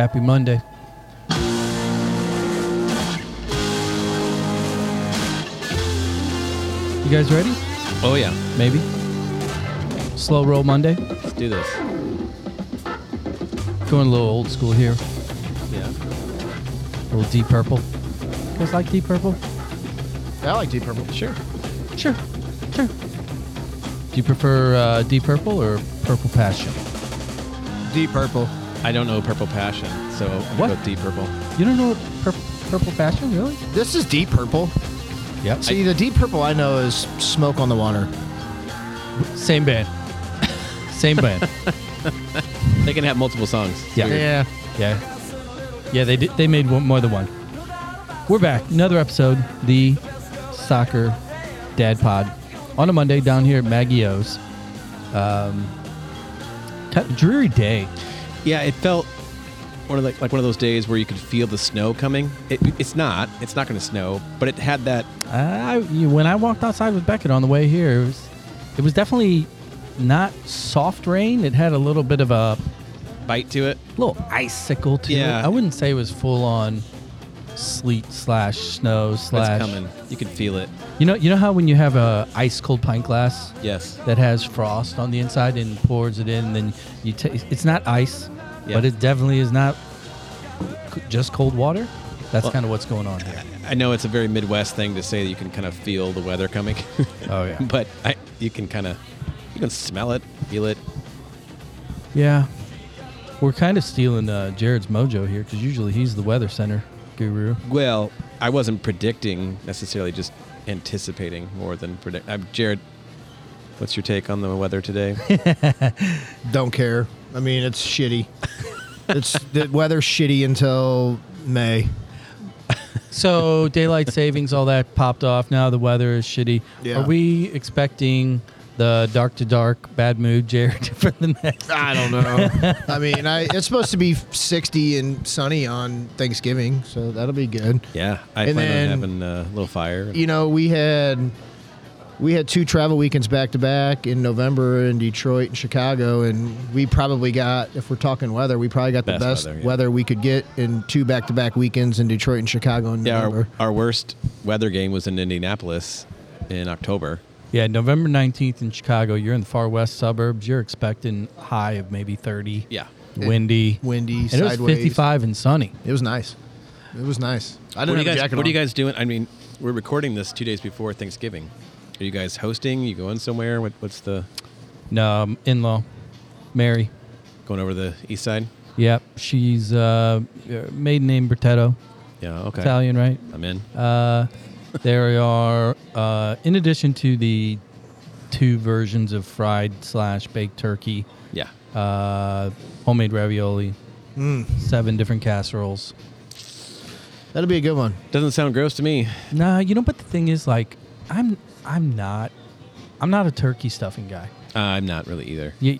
Happy Monday. You guys ready? Oh yeah, Maybe. Slow roll Monday. let's do this. Going a little old school here. Yeah. A little Deep Purple. You guys like Deep Purple? I like Deep Purple. Sure. Sure. Sure. Do you prefer uh, Deep Purple or Purple Passion? Deep Purple. I don't know Purple Passion, so I'm What? gonna go Deep Purple. You don't know Purple, purple Passion, really? This is Deep Purple. Yep. See, the Deep Purple I know is Smoke on the Water. Same band. Same band. They can have multiple songs. It's Yeah. weird. Yeah. Yeah, yeah. They did, they made one, more than one. We're back, another episode, the Soccer Dad Pod, on a Monday down here at Maggie O's. Um, kind of dreary day. Yeah, it felt one of the, like one of those days where you could feel the snow coming. It, it's not. It's not going to snow, but it had that. You, when I walked outside with Beckett on the way here, it was it was definitely not soft rain. It had a little bit of a Bite to it. a little icicle to Yeah. it. I wouldn't say it was full on sleet slash snow slash. That's coming. You can feel it. You know, you know how when you have a ice cold pint glass Yes. that has frost on the inside and pours it in, then you take. It's not ice, Yeah. but it definitely is not c- just cold water. That's Well- kind of what's going on here. I know it's a very Midwest thing to say that you can kind of feel the weather coming. Oh yeah, but I, you can kind of, you can smell it, feel it. yeah. We're kind of stealing uh, Jared's mojo here because usually he's the weather center guru. Well, I wasn't predicting necessarily, just anticipating more than predict. Uh, Jared, what's your take on the weather today? Don't care. I mean, it's shitty. it's the weather's shitty until May. So daylight savings, all that popped off. Now the weather is shitty. Yeah. Are we expecting the dark to dark bad mood, Jared, for the next? I don't know. I mean, I, it's supposed to be 60 and sunny on Thanksgiving, so that'll be good. yeah, I And plan then- on having a little fire. You know, we had we had two travel weekends back to back in November in Detroit and Chicago, and we probably got, if we're talking weather, we probably got the Best best weather, weather, we could get in two back to back weekends in Detroit and Chicago in Yeah, November. our, our worst weather game was in Indianapolis in October. Yeah, November 19th in Chicago. You're in the far west suburbs. You're expecting high of maybe 30. Yeah. Windy. Windy, And it was 55 and sunny. It was nice. It was nice. I What didn't are, you have a guys, jacket what are you guys doing? I mean, we're recording this two days before Thanksgiving. Are you guys hosting? You going somewhere? What, what's the No, um, in-law, Mary. going over the east side? Yep, she's uh, maiden name Bertetto, Yeah. Okay. Italian, right? I'm in. Uh, there are, uh, in addition to the two versions of fried slash baked turkey, Yeah. uh, homemade ravioli, Mm, seven different casseroles. that'll be a good one. Doesn't sound gross to me. Nah, you know, but the thing is, like, I'm, I'm not, I'm not a turkey stuffing guy. Uh, I'm not really either. You,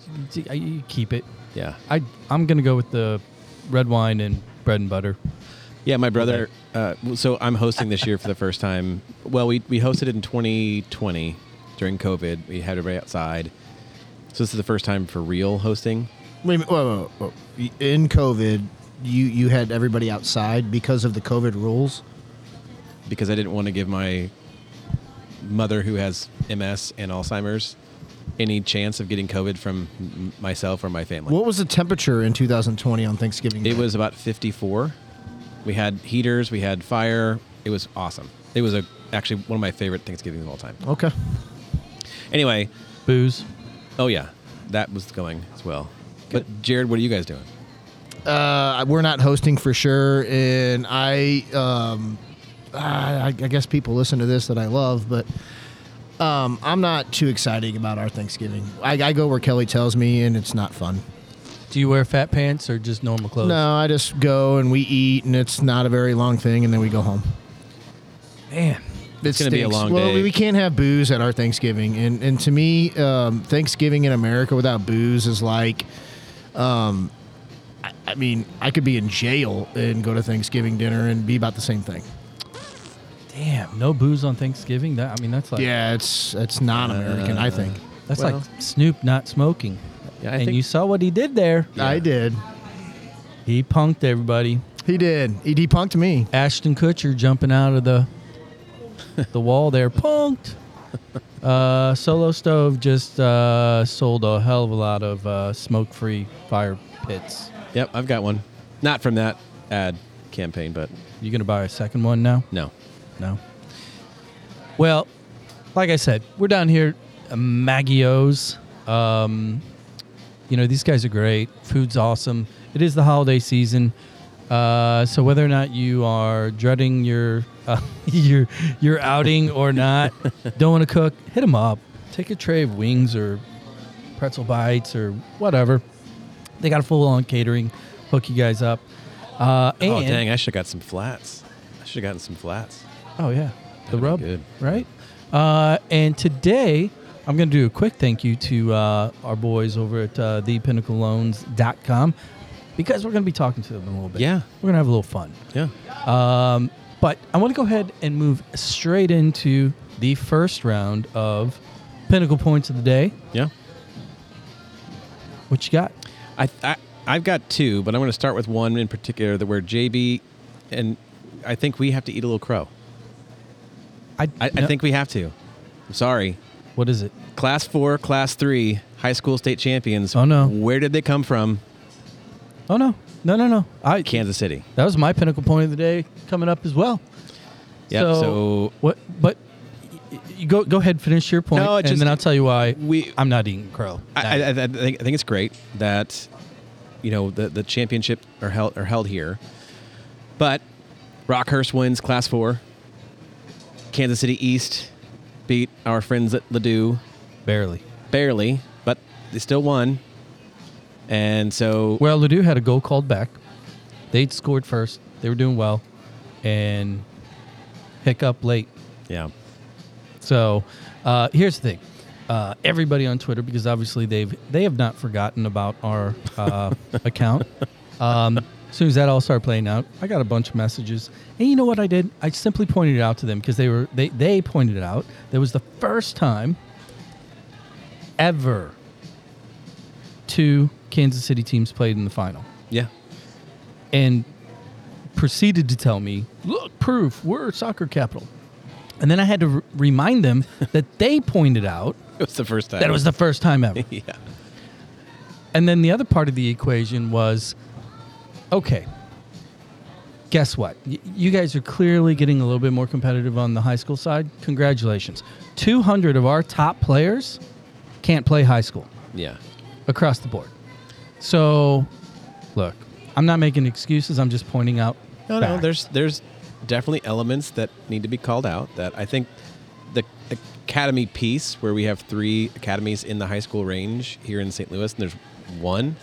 you keep it. Yeah. I, I'm gonna go with the red wine and bread and butter. Yeah, my brother. Uh, so I'm hosting this year for the first time. Well, we we hosted it in 2020 during COVID. We had everybody outside. So this is the first time for real hosting. Wait a minute. Whoa, whoa, whoa. In COVID, you you had everybody outside because of the COVID rules. because I didn't want to give my mother, who has MS and Alzheimer's, any chance of getting COVID from myself or my family. What was the temperature in 2020 on Thanksgiving? it was about 54. We had heaters, we had fire. It was awesome. It was a actually one of my favorite Thanksgivings of all time. okay. Anyway, Booze. oh yeah, that was going as well. But Jared, what are you guys doing? Uh, we're not hosting for sure, and I, um, I, I guess people listen to this that I love, but um, I'm not too excited about our Thanksgiving. I, I go where Kelly tells me, and it's not fun. Do you wear fat pants or just normal clothes? No, I just go and we eat, and it's not a very long thing, and then we go home. Man. It's gonna be a long well, day. we- we can't have booze at our Thanksgiving, and and to me, um, Thanksgiving in America without booze is like, um, I, I mean, I could be in jail and go to Thanksgiving dinner and be about the same thing. Damn, no booze on Thanksgiving. That I mean, that's like yeah, it's it's non-American. I think that's well- like Snoop not smoking. Yeah, I and think you saw what he did there. Yeah. I did. He punked everybody. He did. He punked me. Ashton Kutcher jumping out of the the wall there, punked. Uh, Solo Stove just uh, sold a hell of a lot of uh, smoke-free fire pits. Yep, I've got one. Not from that ad campaign, but You gonna buy a second one now? no. No. Well, like I said, we're down here, at Maggio's. Um, you know, these guys are great. Food's awesome. It is the holiday season, uh, so whether or not you are dreading your uh, your your outing or not, don't want to cook, hit them up. Take a tray of wings or pretzel bites or whatever. They got a full on catering, hook you guys up. Uh, and, oh dang, I should have got some flats. I should have gotten some flats. Oh yeah, the That'd rub, right? Uh, and today I'm going to do a quick thank you to uh, our boys over at uh, thepinnacleloans.com because we're going to be talking to them in a little bit. Yeah. we're going to have a little fun. Yeah. Um, but I want to go ahead and move straight into the first round of Pinnacle Points of the Day. Yeah. What you got? I, I I've got two, but I'm going to start with one in particular that where JB and I think we have to eat a little crow. I, I no- think we have to. I'm sorry. What is it? Class four, class three, high school state champions. Oh, no. Where did they come from? Oh no, no, no, no! I Kansas City. that was my Pinnacle Point of the Day coming up as well. Yeah. So, what? But you go go ahead, finish your point, No, and just- then I'll tell you why we I'm not eating crow. I, I, I, think, I think it's great that you know the the championship are held are held here, but Rockhurst wins Class Four. Kansas City East beat our friends at Ledoux barely. barely, but they still won. And so Well, Ledoux had a goal called back. They'd scored first. They were doing well, and hiccup late. yeah, So uh, here's the thing. Uh, everybody on Twitter, because obviously they've they have not forgotten about our uh, account. Um, as soon as that all started playing out, I got a bunch of messages, and you know what I did? I simply pointed it out to them because they were they they pointed it out. That was the first time ever two Kansas City teams played in the final, yeah, and proceeded to tell me, "Look, proof we're soccer capital." And then I had to r- remind them that they pointed out it was the first time. that it was the first time ever. yeah, And then the other part of the equation was okay, guess what? Y- you guys are clearly getting a little bit more competitive on the high school side. Congratulations. 200 of our top players can't play high school yeah, across the board. So, look, I'm not making excuses. I'm just pointing out. no, no. facts. There's there's definitely elements that need to be called out. That I think the academy piece where we have three academies in the high school range here in St. Louis, and there's one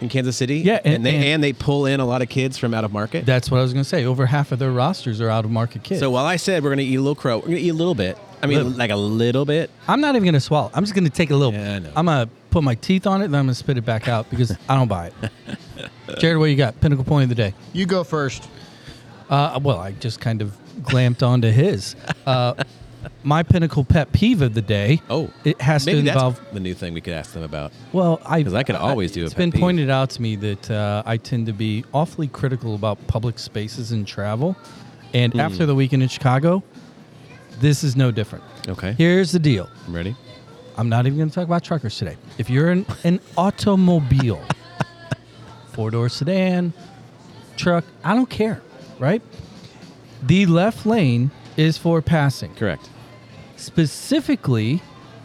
in Kansas City. Yeah, and- and, they and- and they pull in a lot of kids from out of market. That's what I was going to say. Over half of their rosters are out of market kids. So while I said we're going to eat a little crow, we're going to eat a little bit. I mean, Little. like a little bit. I'm not even going to swallow. I'm just going to take a little. Yeah, I know. I'm going to put my teeth on it, then I'm going to spit it back out because I don't buy it. Jared, what you got? Pinnacle point of the day. You go first. Uh, well, I just kind of glamped onto his. Uh, my pinnacle pet peeve of the day. Oh, it has to that's involve. the new thing we could ask them about. Well, I 'Cause I could always do a It's been peeve. pointed out to me that uh, I tend to be awfully critical about public spaces and travel, and Hmm. after the weekend in Chicago, this is no different. Okay, Here's the deal. I'm ready. I'm not even going to talk about truckers today. If you're in an automobile, four door sedan, truck, I don't care, right? The left lane is for passing. Correct. Specifically,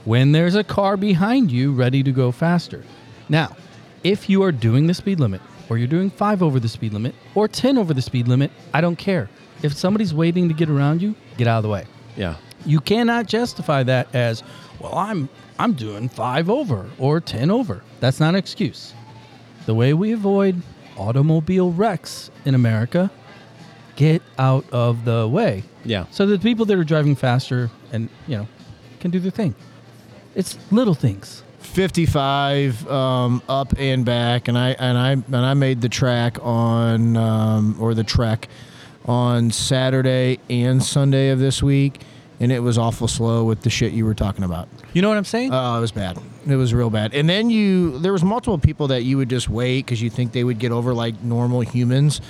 when there's a car behind you ready to go faster. Now, if you are doing the speed limit, or you're doing five over the speed limit, or 10 over the speed limit, I don't care. If somebody's waiting to get around you, get out of the way. Yeah. You cannot justify that as, well, I'm I'm doing five over or ten over. That's not an excuse. The way we avoid automobile wrecks in America, get out of the way. Yeah. So the people that are driving faster and you know can do their thing. It's little things. 55 um, up and back, and I and I and I made the track on um, or the trek on Saturday and Sunday of this week, and it was awful slow with the shit you were talking about. You know what I'm saying? Oh, it was bad. It was real bad. And then you, there was multiple people that you would just wait because you think they would get over like normal humans,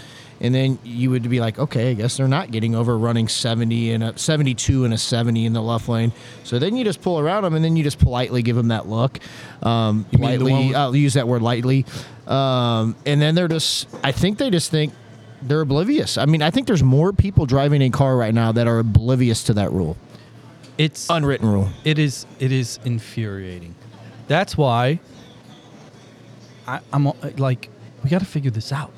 and then you would be like, okay, I guess they're not getting over running 70 and a 72 and a 70 in the left lane. So then you just pull around them, and then you just politely give them that look. Um, You mean the one lightly, with- I'll use that word lightly. Um, and then they're just, I think they just think they're oblivious. I mean, I think there's more people driving a car right now that are oblivious to that rule, it's unwritten rule. it is it is infuriating. That's why I, I'm like, we got to figure this out.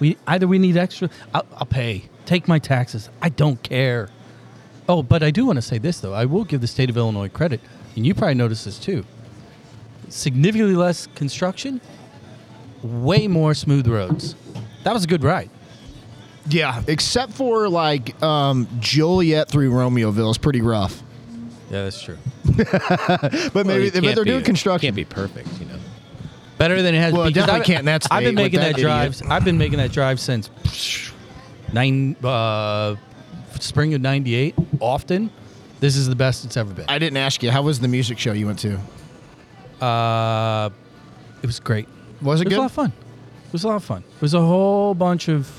We either we need extra. I'll, I'll pay. Take my taxes. I don't care. Oh, but I do want to say this though. I will give the state of Illinois credit, and you probably noticed this too. Significantly less construction, way more smooth roads. That was a good ride. Yeah, except for like um, Joliet through Romeoville is pretty rough. Yeah, that's true. But Well, maybe you but they're be- doing construction. Can't be perfect, you know. Better than it has Well, because definitely I've, can't in that I've been making that that, drives. I've been making that drive since nine uh, spring of '98. Often, this is the best it's ever been. I didn't ask you. How was the music show you went to? Uh, it was great. Was it, It was good? a lot of fun. It was a lot of fun. It was a whole bunch of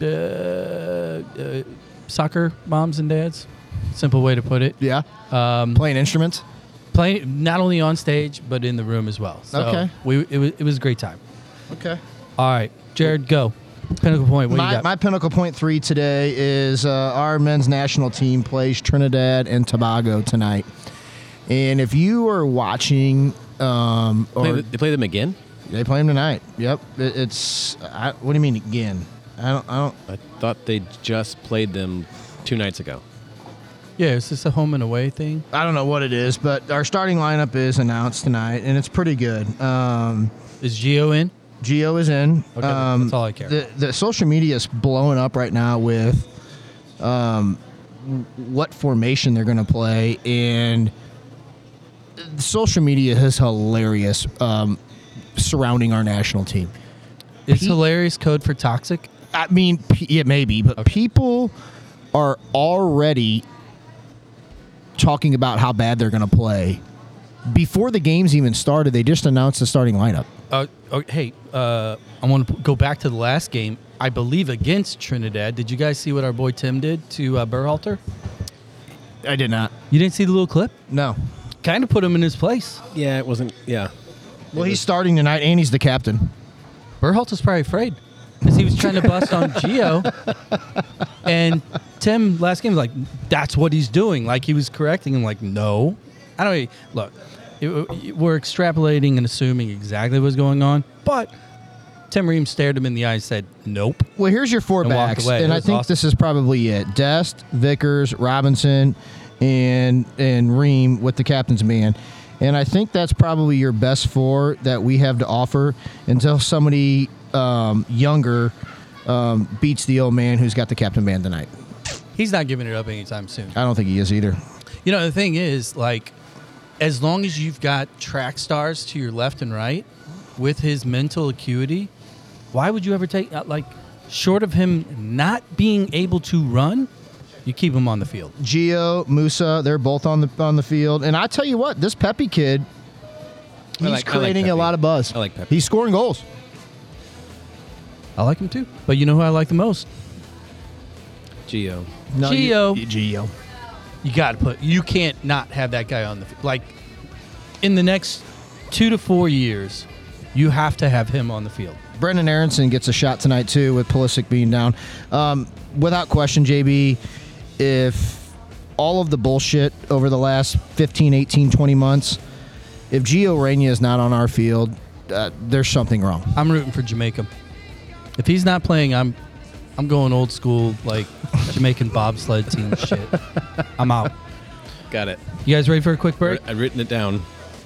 uh, uh, soccer moms and dads. Simple way to put it. Yeah, Um, playing instruments. Playing not only on stage but in the room as well. So Okay. we it was, it was a great time. Okay. All right, Jared, go. Pinnacle Point. What do you My, got? my pinnacle point three today is uh, our men's national team plays Trinidad and Tobago tonight. And if you are watching, um, or Play, they play them again? they play them tonight. Yep, It- it's. I, what do you mean again? I don't. I don't. I thought they just played them two nights ago. Yeah, is this a home and away thing? I don't know what it is, but our starting lineup is announced tonight, and it's pretty good. Um, Is Gio in? Gio is in. Okay, Um, that's all I care. The, the social media is blowing up right now with um, w- what formation they're going to play, and social media is hilarious um, surrounding our national team. Is Pete- hilarious code for toxic? I mean, p- yeah, maybe, but people are already talking about how bad they're going to play. Before the games even started, they just announced the starting lineup. Uh, oh, hey, uh, I want to go back to the last game. I believe against Trinidad. Did you guys see what our boy Tim did to uh, Berhalter? I did not. You didn't see the little clip? No. Kind of put him in his place. Yeah, it wasn't. Yeah. Well, he's starting tonight, and he's the captain. Berhalter's probably afraid because he was trying to bust on Gio, and Tim last game was like, "That's what he's doing." Like he was correcting him. Like, no, I don't look. it- we're extrapolating and assuming exactly what's going on, but Tim Ream stared him in the eye and said, "Nope." Well, here's your four And backs, and It I think awesome. this is probably it: Dest, Vickers, Robinson, and and Ream with the captain's man. And I think that's probably your best four that we have to offer until somebody um, younger um, beats the old man who's got the captain band tonight. He's not giving it up anytime soon. I don't think he is either. You know, the thing is, like, as long as you've got track stars to your left and right with his mental acuity, why would you ever take, uh, like, short of him not being able to run, you keep him on the field. Gio, Musah, they're both on the on the field. And I tell you what, this Pepi kid, he's like- I like creating a lot of buzz. I like Pepi. He's scoring goals. I like him too. But you know who I like the most? Gio. No, Gio. you- Gio. You got to put, you can't not have that guy on the field. Like, in the next two to four years, you have to have him on the field. Brenden Aaronson gets a shot tonight too, with Pulisic being down. Um, without question, JB, if all of the bullshit over the last 15, 18, 20 months, if Gio Reyna is not on our field, uh, there's something wrong. I'm rooting for Jamaica. If he's not playing, I'm I'm going old school like Jamaican bobsled team shit. I'm out. Got it. You guys ready for a quick break? I've written it down.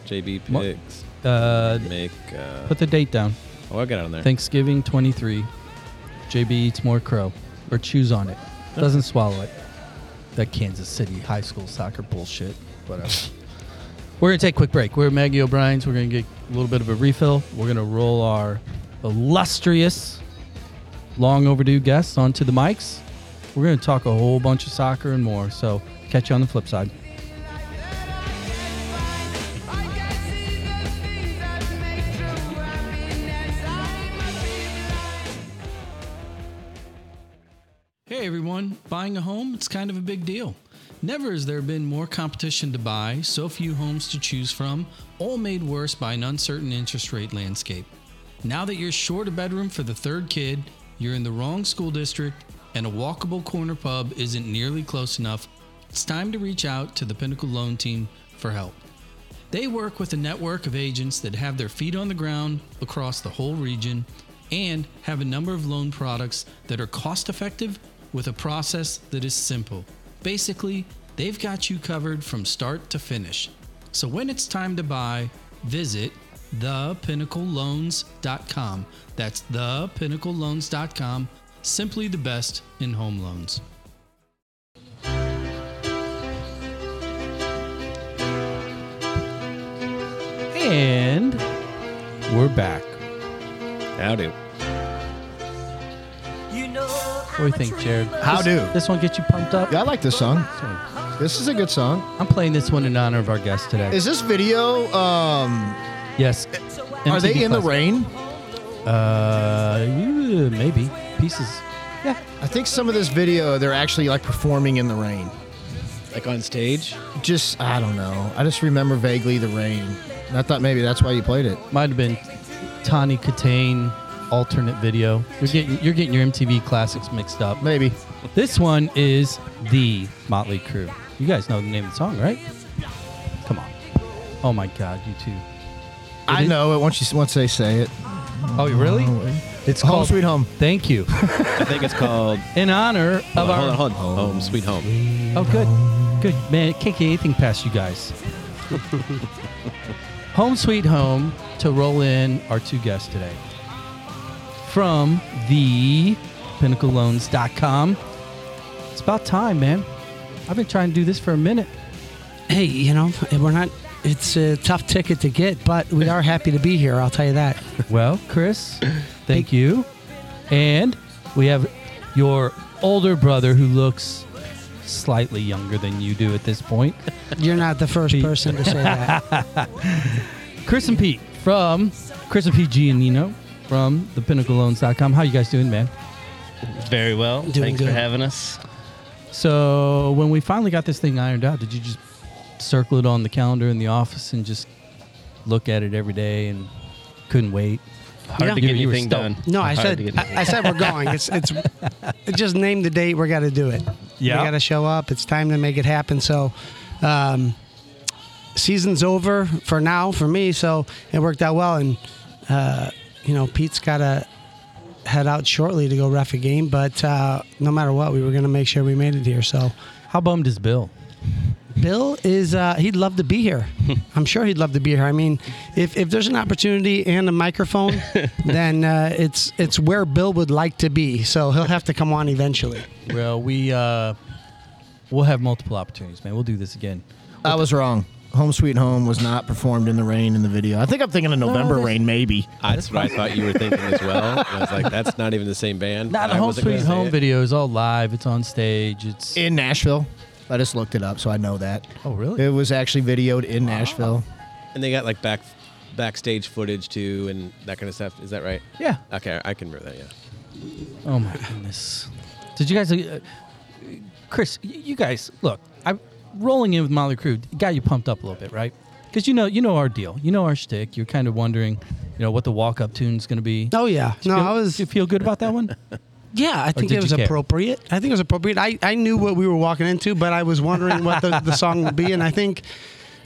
JB What? picks. Uh, Make. Uh, put the date down. oh, I got it on there. Thanksgiving 23. JB eats more crow or chews on it. Doesn't swallow it. That Kansas City high school soccer bullshit. Whatever. We're gonna take a quick break. We're Maggie O'Brien's. We're gonna get a little bit of a refill. We're gonna roll our illustrious, long overdue guests onto the mics, We're going to talk a whole bunch of soccer and more. So catch you on the flip side. Hey everyone, buying a home, it's kind of a big deal. Never has there been more competition to buy, so few homes to choose from, all made worse by an uncertain interest rate landscape. Now that you're short a bedroom for the third kid, you're in the wrong school district, and a walkable corner pub isn't nearly close enough, it's time to reach out to the Pinnacle Loan Team for help. They work with a network of agents that have their feet on the ground across the whole region and have a number of loan products that are cost effective with a process that is simple. Basically, they've got you covered from start to finish. So when it's time to buy, visit thepinnacleloans.com. That's thepinnacleloans.com. Simply the best in home loans. And we're back. How Howdy. What do you think, Jared? How This- do? This one get you pumped up? Yeah, I like this song. This is a good song. I'm playing this one in honor of our guest today. Is this video? Um, yes. are they MTV in the Classic. rain? Uh, yeah, maybe pieces. Yeah. I think some of this video they're actually like performing in the rain. Like on stage? Just I don't know. I just remember vaguely the rain. And I thought maybe that's why you played it. Might have been Tawny Kitaen alternate video. You're getting you're getting your MTV classics mixed up. Maybe. This one is the Motley Crue. You guys know the name of the song, right? Come on. Oh my God, you two. I is- know it once you once they say it. Oh, really? Oh, it's Home called Sweet Home. Thank you. I think it's called. In honor of hold our on, hold on, hold on. Home, sweet home. Oh, good. Good. Man, can't get anything past you guys. home Sweet Home to roll in our two guests today. From the pinnacleloans.com. It's about time, man. I've been trying to do this for a minute. Hey, you know, we're not. It's a tough ticket to get, but we are happy to be here. I'll tell you that. Well, Chris, thank you. And we have your older brother who looks slightly younger than you do at this point. You're not the first Pete. person to say that. Chris and Pete from Chris and Pete Gianino from thepinnacleloans.com. How you guys doing, man? Very well. Doing Thanks good. for having us. So when we finally got this thing ironed out, did you just circle it on the calendar in the office and just look at it every day and couldn't wait? Hard Yeah. to get you anything stoked. done. No, I Hard said to get anything I, I said we're going. It's it's just name the date. We got to do it. Yeah. we got to show up. It's time to make it happen. So, um, season's over for now for me. So it worked out well, and uh, you know Pete's got to head out shortly to go ref a game. But uh, no matter what, we were going to make sure we made it here. So. How bummed is Bill? Bill is uh, he'd love to be here. I'm sure he'd love to be here. I mean, if, if there's an opportunity and a microphone, then uh, it's it's where Bill would like to be. So he'll have to come on eventually. Well, we uh, we'll have multiple opportunities, man. We'll do this again. I was wrong. Home Sweet Home was not performed in the rain in the video. I think I'm thinking of November there's- Rain, maybe. That's what I thought you were thinking as well. I was like, that's not even the same band. Not I a home wasn't gonna sweet say home it. video is all live. It's on stage. It's In Nashville. I just looked it up, so I know that. oh really? It was actually videoed in Nashville. And they got like back backstage footage too and that kind of stuff. Is that right? yeah. Okay, I can remember that, yeah. Oh my goodness. Did you guys, uh, Chris? y- You guys, look. I'm rolling in with Motley Crue got you pumped up a little bit, right? Because you know, you know our deal. You know our shtick. You're kind of wondering, you know, what the walk up tune's going to be. Oh yeah, no, Feel- I was Do you feel good about that one? yeah. I think it was appropriate. I think it was appropriate. I, I knew what we were walking into, but I was wondering what the, the song would be, and I think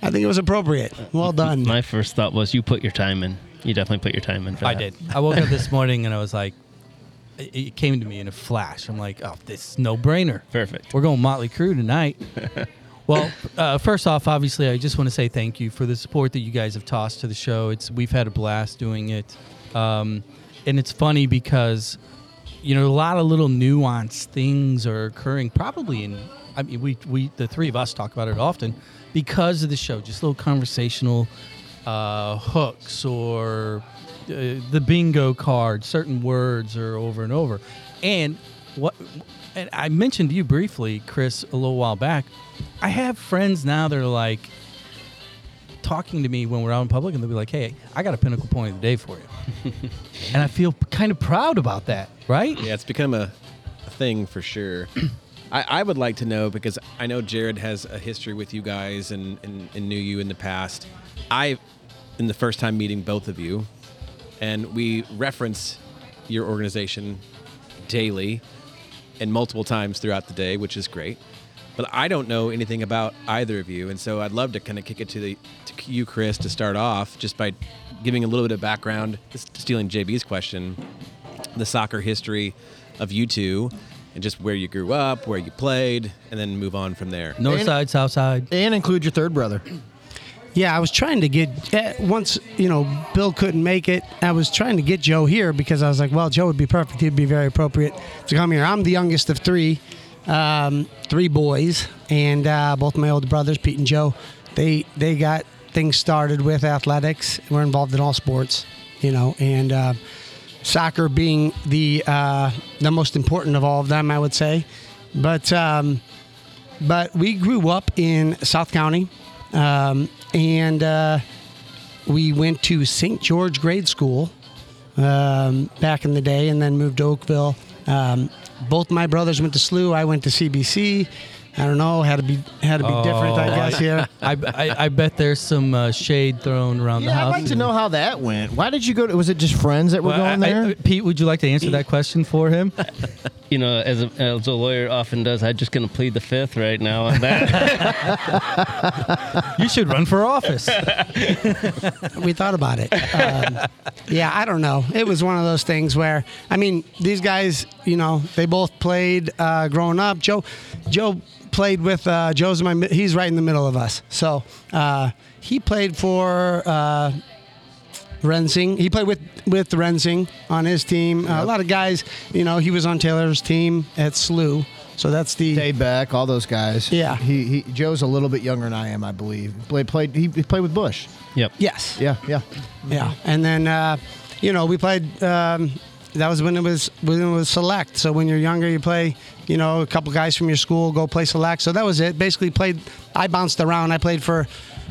I think it was appropriate. Well done. My first thought was you put your time in. You definitely put your time in for I that. did. I woke up this morning and I was like, it, it came to me in a flash. I'm like, oh, this is no brainer. Perfect. We're going Motley Crue tonight. well, uh, first off, obviously, I just want to say thank you for the support that you guys have tossed to the show. It's we've had a blast doing it, um, and it's funny because you know a lot of little nuanced things are occurring. Probably in, I mean, we we the three of us talk about it often because of the show. Just little conversational uh, hooks or uh, the bingo card. Certain words are over and over, and what and I mentioned to you briefly, Chris, a little while back. I have friends now that are like talking to me when we're out in public, and they'll be like, "Hey, I got a pinnacle point of the day for you," and I feel kind of proud about that, right? Yeah, it's become a, a thing for sure. I, I would like to know because I know Jared has a history with you guys and, and, and knew you in the past. I, in the first time meeting both of you, and we reference your organization daily and multiple times throughout the day, which is great. But I don't know anything about either of you, and so I'd love to kind of kick it to the to you, Chris, to start off, just by giving a little bit of background, stealing JB's question, the soccer history of you two, and just where you grew up, where you played, and then move on from there. North And- side, south side. And include your third brother. Yeah, I was trying to get eh, once you know Bill couldn't make it. I was trying to get Joe here because I was like, well, Joe would be perfect. He'd be very appropriate to come here. I'm the youngest of three, um, three boys, and uh, both my older brothers, Pete and Joe, they they got things started with athletics. We're involved in all sports, you know, and uh, soccer being the uh, the most important of all of them, I would say. But um, but we grew up in South County, um, and uh, we went to St. George Grade School um, back in the day, and then moved to Oakville. Both my brothers went to SLU. I went to CBC. I don't know. how to be had to be different, I Oh, guess. Here. I, I, I bet there's some uh, shade thrown around the Yeah, I'd like to know how that went. Why did you go? To, was it just friends that were Well, I- going there? I- Pete, would you like to answer that question for him? You know, as a, as a lawyer often does, I'm just going to plead the fifth right now on that. you should run for office. we thought about it. Um, yeah, I don't know. It was one of those things where, I mean, these guys, you know, they both played uh, growing up. Joe, Joe played with uh, Joe's my. He's right in the middle of us. So uh, he played for. Uh, Rensing. He played with with Rensing on his team. Uh, a lot of guys, you know, he was on Taylor's team at SLU. So that's the Dave Beck, all those guys. Yeah. He, he Joe's a little bit younger than I am, I believe. Played played he, he played with Bush. yep. yes. Yeah, yeah. Yeah, and then uh, you know we played. Um, that was when it was when it was select. So when you're younger, you play. You know, a couple guys from your school go play select. So that was it. Basically, played. I bounced around. I played for,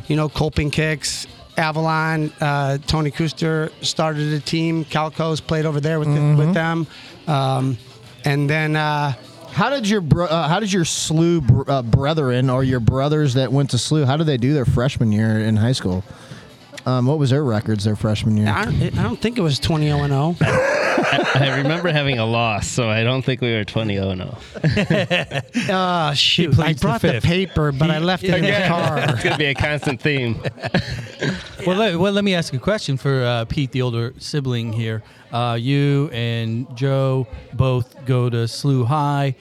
you know, Kolping Kicks, Avalon. Uh, Tony Kuster started a team. Calcos played over there with with them, um, and then. Uh, How did your bro, uh, how did your SLU br- uh, brethren or your brothers that went to SLU? How did they do their freshman year in high school? Um, what was their records their freshman year? I don't, I don't think it was 20 0 0. I remember having a loss, so I don't think we were 20 0 0. Uh, shoot. I pleads the brought the, fifth. paper, but I left it in the car. It's going to be a constant theme. Well, let, well, let me ask a question for uh, Pete, the older sibling here. Uh, you and Joe both go to SLU High.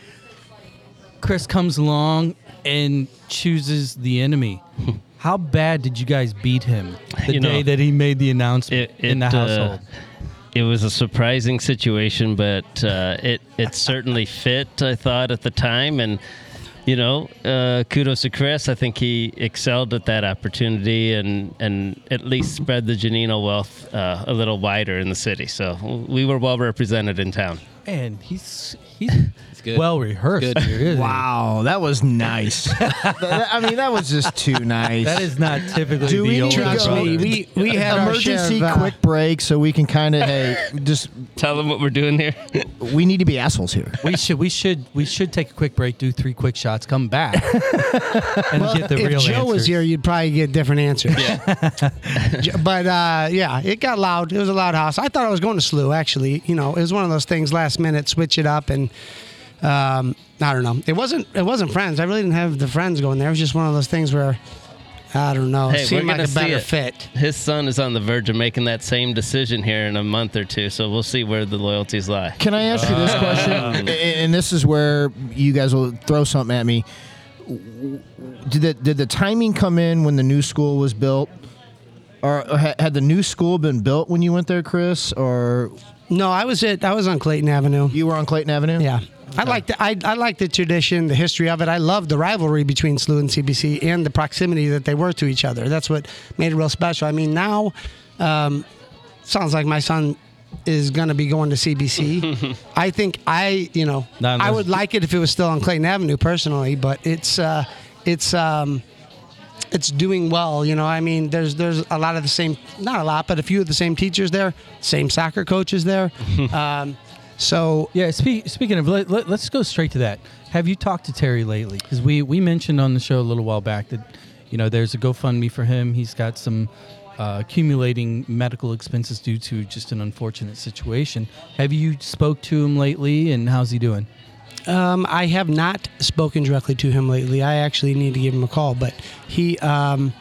Chris comes along and chooses the enemy. How bad did you guys beat him the You know, day that he made the announcement It, in the it, uh, household? it was a surprising situation, but uh, it it certainly fit. I thought at the time, and you know, uh, kudos to Chris. I think he excelled at that opportunity, and and at least spread the Gianino wealth uh, a little wider in the city. So we were well represented in town. and he's he's good. well rehearsed. Good. here, isn't he? Wow, that was nice. That- I mean, that was just too nice. That is not typically Do we the need older to Trust go- brother. me, we, we had our share emergency of, uh, quick break so we can kind of hey just Tell them what we're doing here. we need to be assholes here. we should we should we should take a quick break, do three quick shots, come back, and get the real answer. if real Joe was answers. here, you'd probably get different answers. but uh, yeah, it got loud. It was a loud house. I thought I was going to SLU. Actually, you know, it was one of those things. Last minute, switch it up, and um, I don't know. It wasn't. It wasn't friends. I really didn't have the friends going there. It was just one of those things where I don't know. Hey, it seemed like a better fit. His son is on the verge of making that same decision here in a month or two, so we'll see where the loyalties lie. Can I ask you this question? And, and this is where you guys will throw something at me. Did the did the timing come in when the new school was built, or ha- had the new school been built when you went there, Chris? Or No, I was at. I was on Clayton Avenue. you were on Clayton Avenue? Yeah. I like the I, I like the tradition, the history of it. I love the rivalry between SLU and CBC and the proximity that they were to each other. That's what made it real special. I mean, now um, sounds like my son is going to be going to CBC. I think I, you know, I would like it if it was still on Clayton Avenue personally, but it's uh, it's um, it's doing well. You know, I mean, there's there's a lot of the same, not a lot, but a few of the same teachers there, same soccer coaches there. um, so Yeah, speak, speaking of, let, let, us go straight to that. Have you talked to Terry lately? Because we, we mentioned on the show a little while back that, you know, there's a GoFundMe for him. He's got some uh, accumulating medical expenses due to just an unfortunate situation. Have you spoke to him lately, and how's he doing? Um, I have not spoken directly to him lately. I actually need to give him a call, but he, um,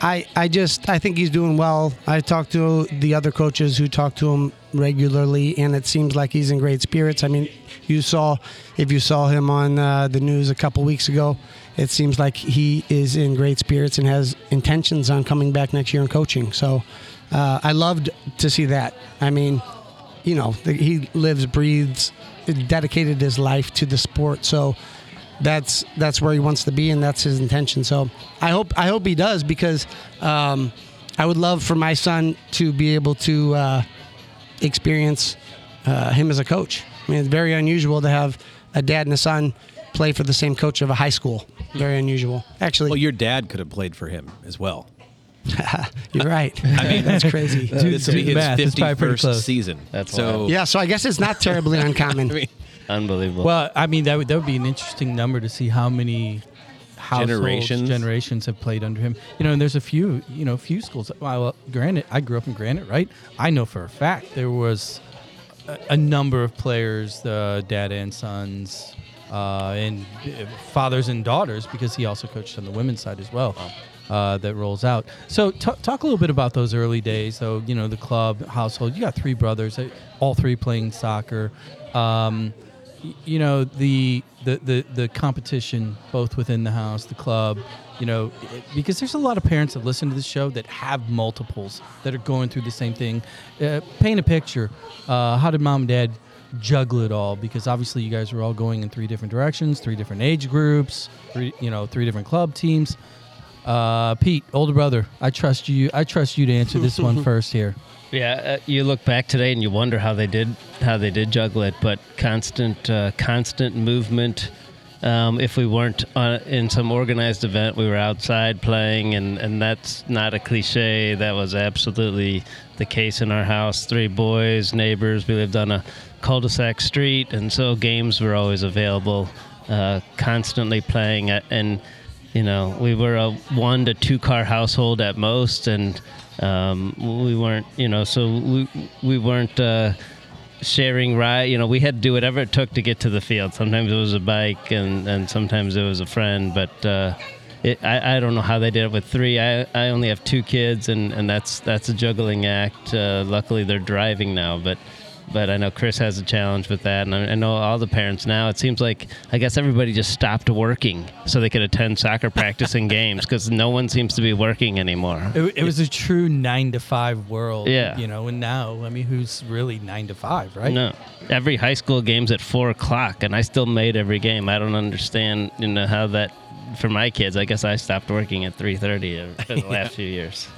I, I just, I think he's doing well. I talked to the other coaches who talked to him regularly, and it seems like he's in great spirits. I mean, you saw, if you saw him on uh, the news a couple weeks ago, it seems like he is in great spirits and has intentions on coming back next year and coaching. So, uh, I loved to see that. I mean, you know, he lives, breathes, dedicated his life to the sport. So that's that's where he wants to be, and that's his intention. So I hope I hope he does because um, I would love for my son to be able to uh, experience uh, him as a coach. I mean, it's very unusual to have a dad and a son play for the same coach of a high school. Very unusual, actually. Well, your dad could have played for him as well. you're right. I mean, that's crazy. Dude, this will be his math. It's probably pretty 51st close. season. That's so. wild. Yeah, so I guess it's not terribly uncommon. I mean, Unbelievable. Well, I mean, that would, that would be an interesting number to see how many households, Generations. generations have played under him. You know, and there's a few, you know, few schools. Well, granted, I grew up in Granite, right? I know for a fact there was a, a number of players, the dad and sons, uh, and uh, fathers and daughters, because he also coached on the women's side as well. Uh, that rolls out. So, t- talk a little bit about those early days. So, you know, the club, household. You got three brothers, uh, all three playing soccer. Um, you know the, the the the competition both within the house the club you know it- because there's a lot of parents that listen to the show that have multiples that are going through the same thing. Uh, paint a picture. Uh, how did mom and dad juggle it all? Because obviously you guys were all going in three different directions three different age groups three you know three different club teams. Uh, pete older brother i trust you i trust you to answer this one first here Yeah, uh, you look back today and you wonder how they did how they did juggle it, but constant uh, constant movement. Um, if we weren't uh, in some organized event, we were outside playing, and, and that's not a cliche. That was absolutely the case in our house. Three boys, neighbors. We lived on a cul-de-sac street, and so games were always available. Uh, constantly playing, at, and you know we were a one to two car household at most, and um, we weren't, you know, so we we weren't uh, sharing ride. You know, we had to do whatever it took to get to the field. Sometimes it was a bike, and and sometimes it was a friend. But uh, it, I I don't know how they did it with three. I I only have two kids, and and that's that's a juggling act. Uh, luckily, they're driving now, but. But I know Chris has a challenge with that, and I I know all the parents now. It seems like I guess everybody just stopped working so they could attend soccer practice and games because no one seems to be working anymore. It, it was a true nine to five world. Yeah. You know, and now, I mean, who's really nine to five, right? No, every high school game's at four o'clock, and I still made every game. I don't understand, you know, how that for my kids. I guess I stopped working at three thirty uh, for the last few years.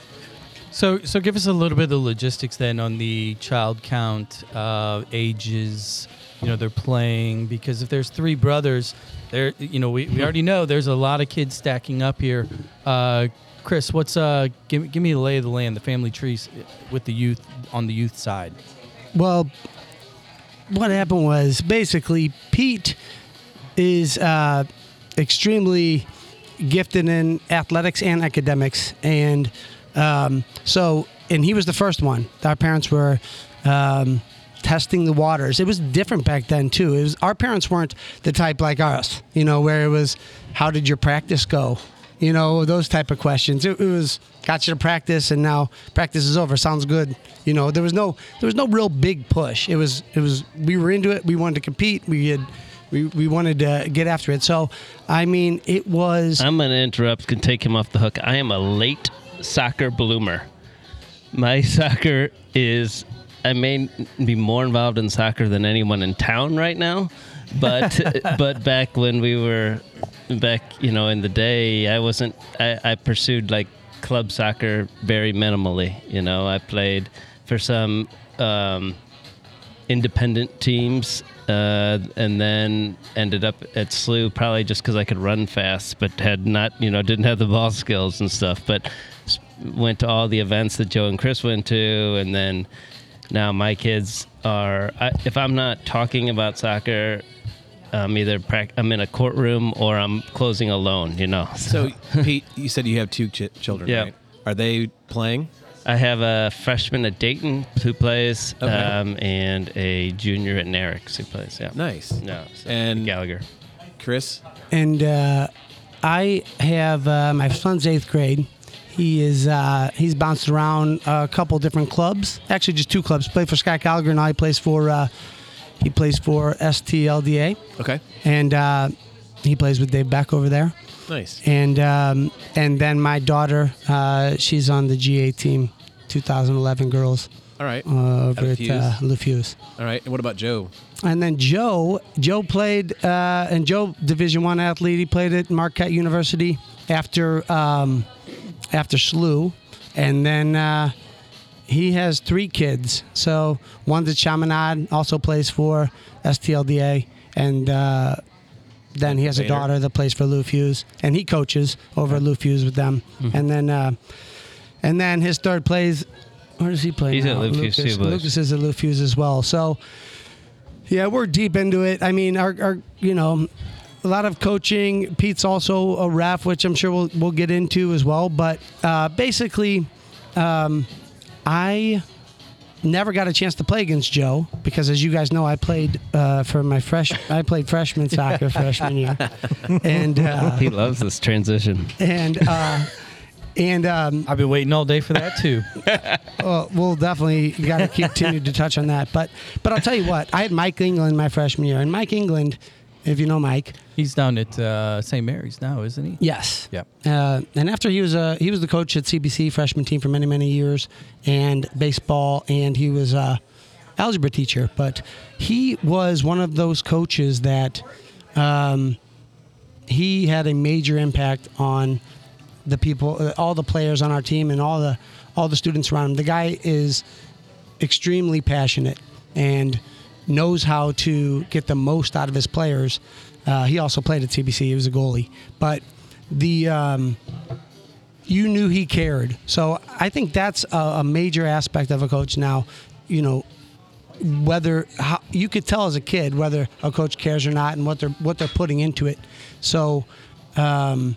So, so give us a little bit of the logistics then on the child count, uh, ages. You know, they're playing because if there's three brothers, there. You know, we, we already know there's a lot of kids stacking up here. Uh, Chris, what's uh? Give, give me the lay of the land, the family trees with the youth on the youth side. Well, what happened was basically Pete is uh, extremely gifted in athletics and academics, and um, so and he was the first one. Our parents were. Um, testing the waters. It was different back then too. It was our parents weren't the type like us you know where it was how did your practice go? You know those type of questions. It, it was got you to practice and now practice is over. Sounds good. You know there was no there was no real big push. It was it was we were into it. We wanted to compete. We had we, we wanted to get after it. So i mean it was I'm going to interrupt and take him off the hook. I am a late soccer bloomer. My soccer is, I may be more involved in soccer than anyone in town right now, but but back when we were back, you know, in the day, I wasn't. I, I pursued like club soccer very minimally. You know, I played for some um, independent teams, uh, and then ended up at SLU probably just because I could run fast, but had not, you know, didn't have the ball skills and stuff. But went to all the events that Joe and Chris went to, and then now my kids are. I, if I'm not talking about soccer. I'm either prac- I'm in a courtroom or I'm closing a loan, you know. So, Pete, you said you have two ch- children, Yeah. right? Are they playing? I have a freshman at Dayton who plays, Okay. um, and a junior at Nerinx who plays. Yeah, Nice. no, so And- Gallagher. Chris? And uh, I have uh, my son's eighth grade. He is uh, he's bounced around a couple different clubs. Actually, just two clubs. Played for Scott Gallagher. And now he plays for uh, he plays for STLDA, Okay. and uh, he plays with Dave Beck over there. Nice. And um, and then my daughter, uh, she's on the GA team, 2011 girls All right. uh, over At at Fusz. uh, Lou Fusz. All right. And what about Joe? And then Joe, Joe played, uh, and Joe, Division One athlete. He played at Marquette University after um, after SLU, and then uh, he has three kids. So one's at Chaminade, also plays for STLDA, and uh, then he has a Vader. daughter that plays for Lou Fusz, and he coaches over at Lou Fusz with them. Mm-hmm. And then uh, and then his third plays. Where does he play? He's at now? Lou Fusz Lucas, too, boys. Lucas is at Lou Fusz as well. So. Yeah, we're deep into it. I mean, our, our you know, a lot of coaching. Pete's also a ref, which I'm sure we'll we'll get into as well. But uh, basically, um, I never got a chance to play against Joe because, as you guys know, I played uh, for my fresh. I played freshman soccer freshman year, and uh, He loves this transition. and uh, and um, I've been waiting all day for that too. well, we'll definitely got to continue to touch on that. But but I'll tell you what, I had Mike England my freshman year, and Mike England, if you know Mike, He's down at uh, St. Mary's now, isn't he? yes, Yep. Uh, and after he was a he was the coach at CBC freshman team for many many years, and baseball, and he was a algebra teacher. But he was one of those coaches that um, he had a major impact on the people, uh, all the players on our team, and all the all the students around him. The guy is extremely passionate and knows how to get the most out of his players. Uh, he also played at CBC. He was a goalie, but the um, you knew he cared. So I think that's a, a major aspect of a coach now. You know, whether how, you could tell as a kid whether a coach cares or not, and what they're what they're putting into it. So, um,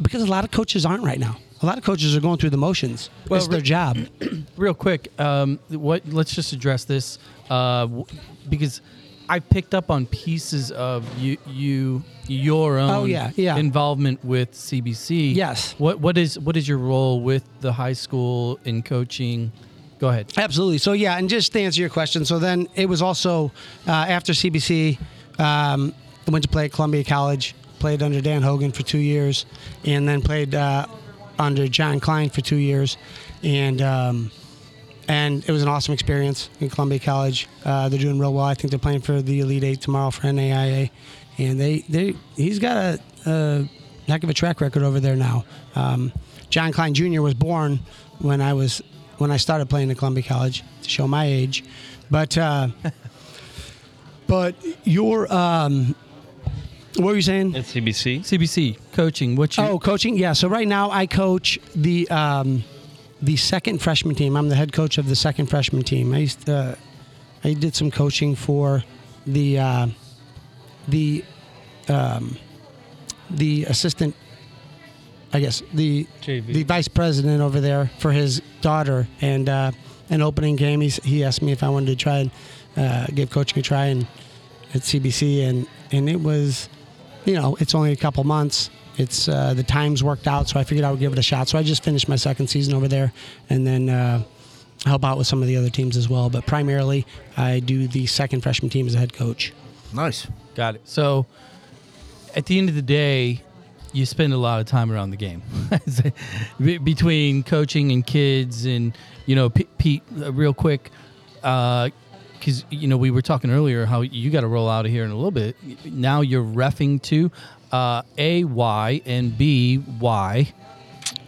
because a lot of coaches aren't right now. A lot of coaches are going through the motions. Well, it's their job. Real quick, um, what? Let's just address this uh, w- because I picked up on pieces of you, you your own Oh, yeah, yeah. involvement with CBC. Yes. What what is what is your role with the high school in coaching? Go ahead. Absolutely. So yeah, and just to answer your question, so then it was also uh, after CBC, um, I went to play at Columbia College, played under Dan Hogan for two years, and then played uh, under John Klein for two years, and um, and it was an awesome experience in Columbia College. Uh, they're doing real well. I think they're playing for the Elite Eight tomorrow for NAIA, and they they he's got a, a heck of a track record over there now. Um, John Klein Jr. was born when I was when I started playing at Columbia College to show my age, but uh, but your um, what were you saying? At CBC. CBC coaching. What you? Oh, coaching. Yeah. So right now I coach the um, the second freshman team. I'm the head coach of the second freshman team. I used to, I did some coaching for the uh, the um, the assistant. I guess the JV. the vice president over there for his daughter and uh, an opening game. He's, he asked me if I wanted to try and uh, give coaching a try and at CBC and and it was you know, it's only a couple months. It's uh, the times worked out, so I figured I would give it a shot. So I just finished my second season over there, and then uh, help out with some of the other teams as well. But primarily, I do the second freshman team as a head coach. Nice. Got it. So, at the end of the day, you spend a lot of time around the game between coaching and kids, and you know, P- Pete, uh, real quick, because you know we were talking earlier how you got to roll out of here in a little bit. Now you're refing to Uh, a why and b y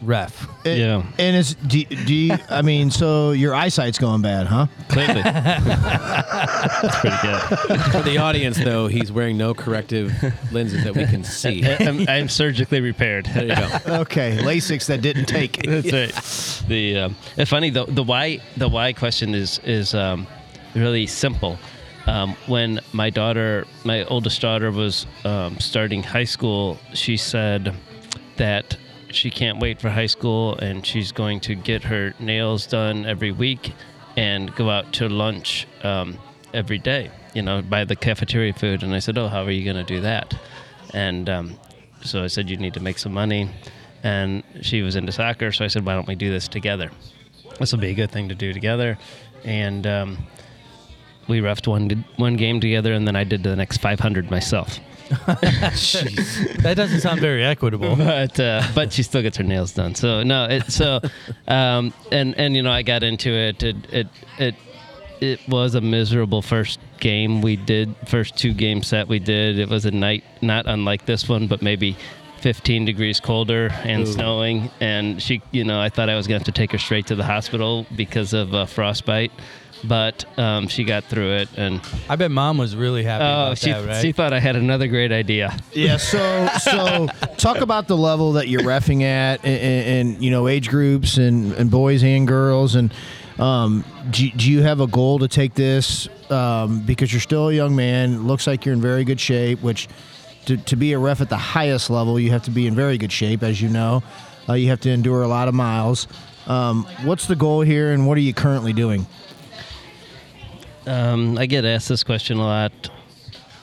ref. It- Yeah. And it's do, do you, I mean, so your eyesight's going bad, huh? Clearly, that's pretty good. For the audience, though, he's wearing no corrective lenses that we can see. I- I'm, I'm surgically repaired. There you go. Okay, Lasix that didn't take. That's right. The um, it's funny the the why the why question is is um, really simple. Um, when my daughter, my oldest daughter, was um, starting high school, she said that she can't wait for high school and she's going to get her nails done every week and go out to lunch um, every day. You know, buy the cafeteria food. And I said, "Oh, how are you going to do that?" And um, so I said, "You need to make some money." And she was into soccer, so I said, "Why don't we do this together? This will be a good thing to do together." And um, we roughed one one game together, and then I did the next 500 myself. That doesn't sound very equitable. but uh, but she still gets her nails done. So no, it so um, and and you know I got into it. It it it it was a miserable first game we did. First two game set we did. It was a night not unlike this one, but maybe. 15 degrees colder and snowing and she you know i thought i was going to have to take her straight to the hospital because of uh, frostbite but um, she got through it and I bet mom was really happy oh about she, that, right? she thought i had another great idea Yeah. So so talk about the level that you're refing at, and, and you know age groups and, and boys and girls, and um, do, do you have a goal to take this? Um, because you're still a young man, looks like you're in very good shape. Which to, to be a ref at the highest level, you have to be in very good shape, as you know. Uh, you have to endure a lot of miles. Um, what's the goal here, and what are you currently doing? Um, I get asked this question a lot.